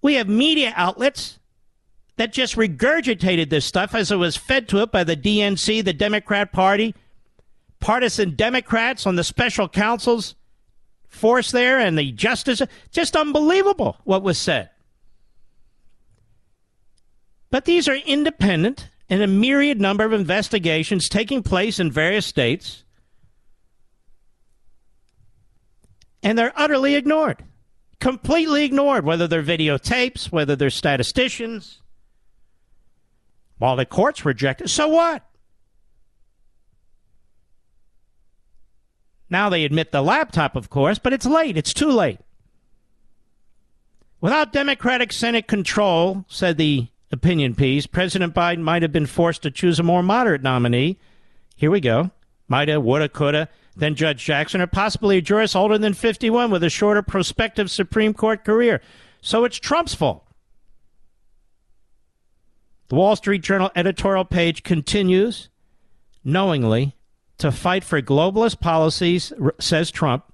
We have media outlets that just regurgitated this stuff as it was fed to it by the DNC, the Democrat Party, partisan Democrats on the special counsel's force there, and the justice. Just unbelievable what was said. But these are independent and a myriad number of investigations taking place in various states, and they're utterly ignored. Completely ignored, whether they're videotapes, whether they're statisticians, while the courts reject it. So what? Now they admit the laptop, of course, but it's late. It's too late. Without Democratic Senate control, said the opinion piece, President Biden might have been forced to choose a more moderate nominee. Here we go. Might have, woulda, coulda, than Judge Jackson, or possibly a jurist older than 51 with a shorter prospective Supreme Court career. So it's Trump's fault. The Wall Street Journal editorial page continues knowingly to fight for globalist policies, says Trump,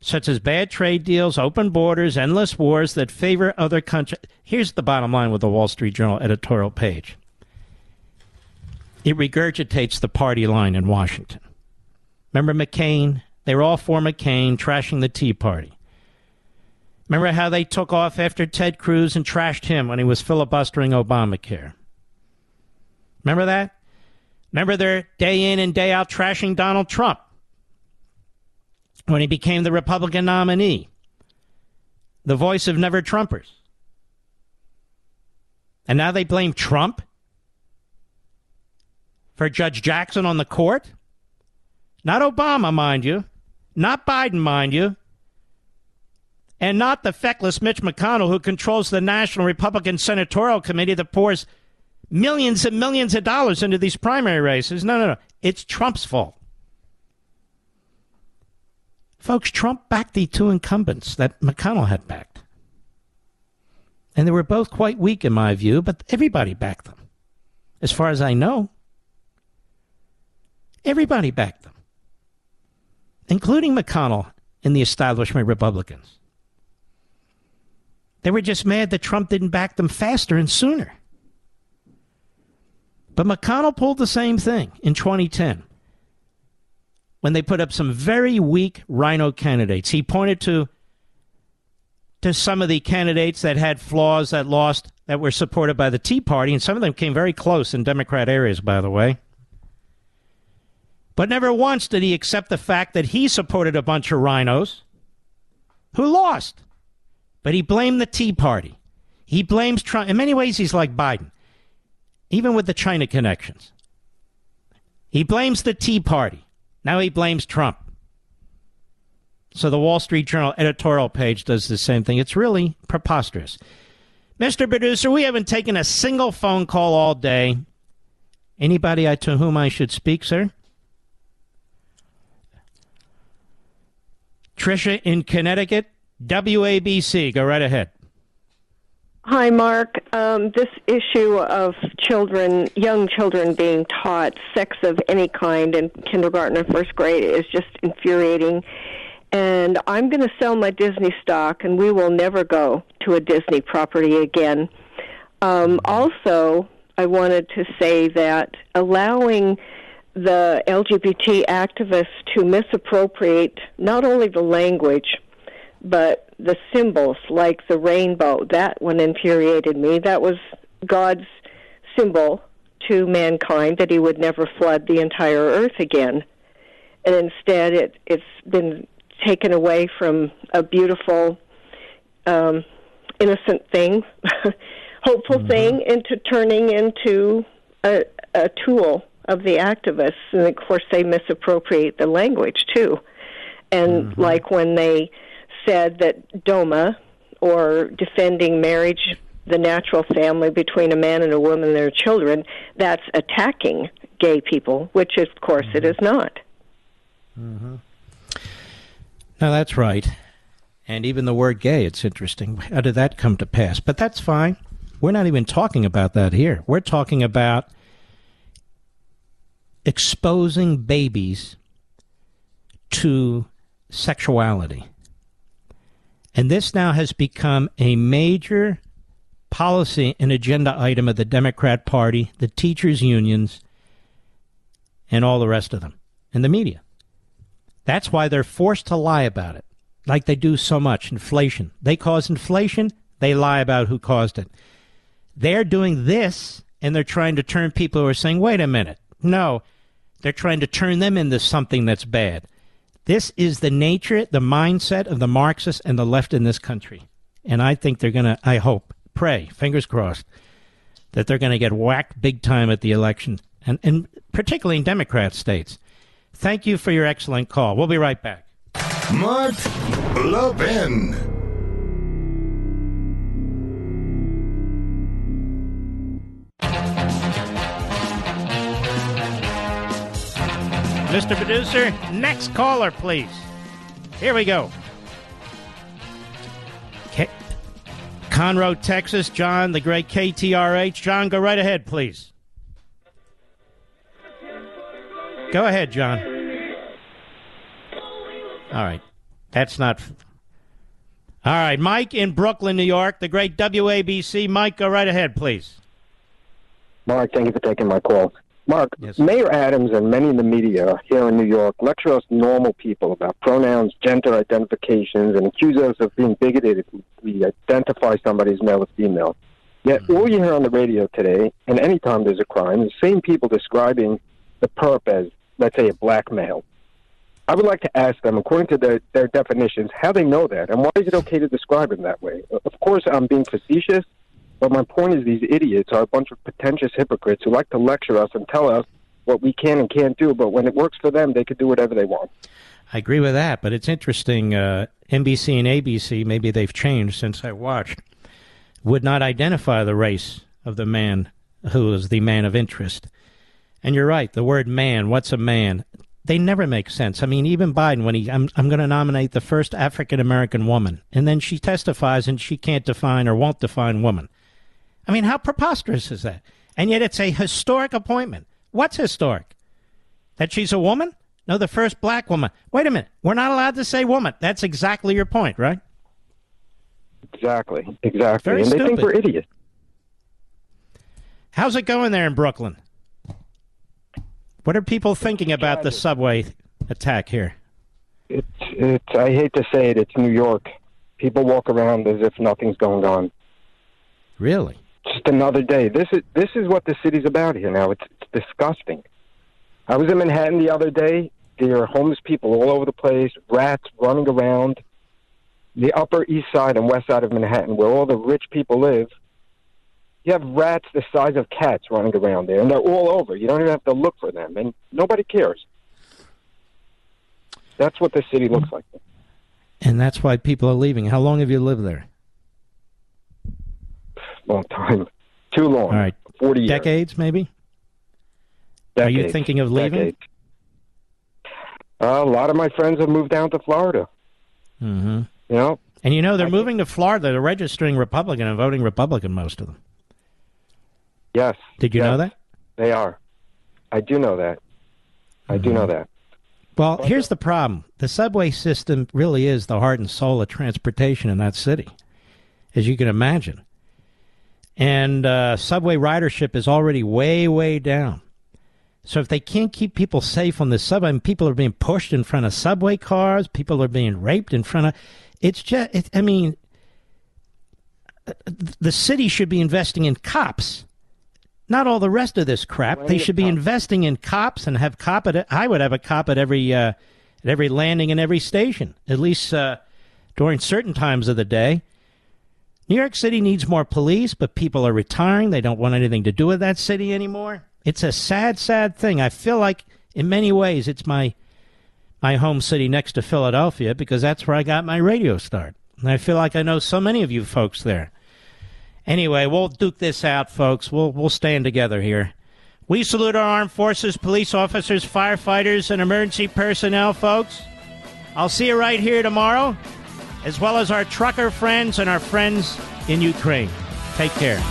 such as bad trade deals, open borders, endless wars that favor other countries. Here's the bottom line with the Wall Street Journal editorial page it regurgitates the party line in Washington. Remember McCain? They were all for McCain, trashing the Tea Party. Remember how they took off after Ted Cruz and trashed him when he was filibustering Obamacare? Remember that? Remember their day in and day out trashing Donald Trump when he became the Republican nominee, the voice of never Trumpers. And now they blame Trump for Judge Jackson on the court? Not Obama, mind you. Not Biden, mind you. And not the feckless Mitch McConnell who controls the National Republican Senatorial Committee that pours millions and millions of dollars into these primary races. No, no, no. It's Trump's fault. Folks, Trump backed the two incumbents that McConnell had backed. And they were both quite weak, in my view, but everybody backed them. As far as I know, everybody backed them, including McConnell and the establishment Republicans. They were just mad that Trump didn't back them faster and sooner. But McConnell pulled the same thing in 2010 when they put up some very weak RINO candidates. He pointed to to some of the candidates that had flaws that lost that were supported by the Tea Party, and some of them came very close in Democrat areas, by the way. But never once did he accept the fact that he supported a bunch of RINOs who lost. But he blamed the Tea Party. He blames Trump. In many ways, he's like Biden, even with the China connections. He blames the Tea Party. Now he blames Trump. So the Wall Street Journal editorial page does the same thing. It's really preposterous. Mr. Producer, we haven't taken a single phone call all day. Anybody I, to whom I should speak, sir? Trisha in Connecticut, WABC. Go right ahead. Hi, Mark. Um, this issue of children, young children being taught sex of any kind in kindergarten or first grade is just infuriating. And I'm going to sell my Disney stock, and we will never go to a Disney property again. Um, also, I wanted to say that allowing the LGBT activists to misappropriate not only the language, but the symbols like the rainbow. That one infuriated me. That was God's symbol to mankind that he would never flood the entire earth again. And instead, it, it's been taken away from a beautiful, um, innocent thing, hopeful mm-hmm. thing, into turning into a, a tool of the activists. And of course, they misappropriate the language too. And mm-hmm. like when they said that DOMA, or defending marriage, the natural family between a man and a woman and their children, that's attacking gay people, which of course mm-hmm. it is not. Mm-hmm. No, that's right. And even the word gay, it's interesting. How did that come to pass? But that's fine. We're not even talking about that here. We're talking about exposing babies to sexuality. And this now has become a major policy and agenda item of the Democrat Party, the teachers' unions, and all the rest of them, and the media. That's why they're forced to lie about it, like they do so much. Inflation. They cause inflation, they lie about who caused it. They're doing this, and they're trying to turn people who are saying, wait a minute. No, they're trying to turn them into something that's bad. This is the nature, the mindset of the Marxists and the left in this country. And I think they're going to, I hope, pray, fingers crossed, that they're going to get whacked big time at the election, and, and particularly in Democrat states. Thank you for your excellent call. We'll be right back. Mark Levin. Mr. Producer, next caller, please. Here we go. K- Conroe, Texas. John, the great KTRH. John, go right ahead, please. Go ahead, John. All right. That's not. All right. Mike in Brooklyn, New York, the great WABC. Mike, go right ahead, please. Mark, thank you for taking my call. Mark, yes. Mayor Adams and many in the media here in New York lecture us normal people about pronouns, gender identifications, and accuse us of being bigoted if we identify somebody as male or female. Yet, mm-hmm. all you hear on the radio today, and anytime there's a crime, the same people describing the perp as, let's say, a black male. I would like to ask them, according to their, their definitions, how they know that, and why is it okay to describe him that way? Of course, I'm being facetious, but my point is, these idiots are a bunch of pretentious hypocrites who like to lecture us and tell us what we can and can't do. But when it works for them, they could do whatever they want. I agree with that, but it's interesting. Uh, NBC and ABC, maybe they've changed since I watched, would not identify the race of the man who is the man of interest. And you're right, the word man, what's a man? They never make sense. I mean, even Biden, when he, I'm, I'm going to nominate the first African American woman, and then she testifies and she can't define or won't define woman. I mean, how preposterous is that? And yet it's a historic appointment. What's historic? That she's a woman? No, the first black woman. Wait a minute. We're not allowed to say woman. That's exactly your point, right? Exactly. Exactly. Very and they think stupid. we're idiots. How's it going there in Brooklyn? What are people thinking about the subway attack here? It's, it's, I hate to say it, it's New York. People walk around as if nothing's going on. Really? Just another day. This is this is what the city's about here now. It's, it's disgusting. I was in Manhattan the other day. There are homeless people all over the place, rats running around. The Upper East Side and West Side of Manhattan, where all the rich people live, you have rats the size of cats running around there, and they're all over. You don't even have to look for them, and nobody cares. That's what the city looks like. And that's why people are leaving. How long have you lived there? Long time, too long. All right. Forty years. Decades, maybe? Are you thinking of leaving? Decades. Uh, a lot of my friends have moved down to Florida. Mm-hmm. You know, And you know, they're moving to Florida. They're registering Republican and voting Republican, most of them. yes. Did you yes, know that? They are. I do know that. I do Mm-hmm. know that. Well, here's the problem. The subway system really is the heart and soul of transportation in that city, as you can imagine. And uh, subway ridership is already way, way down. So if they can't keep people safe on the subway, and people are being pushed in front of subway cars, people are being raped in front of. It's just, it, I mean, uh, the city should be investing in cops not all the rest of this crap. They Plenty should be cops. investing in cops and have cop at. I would have a cop at every uh, at every landing and every station, at least uh, during certain times of the day. New York City needs more police, but people are retiring. They don't want anything to do with that city anymore. It's a sad, sad thing. I feel like, in many ways, it's my my home city next to Philadelphia because that's where I got my radio start. And I feel like I know so many of you folks there. Anyway, we'll duke this out, folks. We'll we'll stand together here. We salute our armed forces, police officers, firefighters, and emergency personnel, folks. I'll see you right here tomorrow, as well as our trucker friends and our friends in Ukraine. Take care.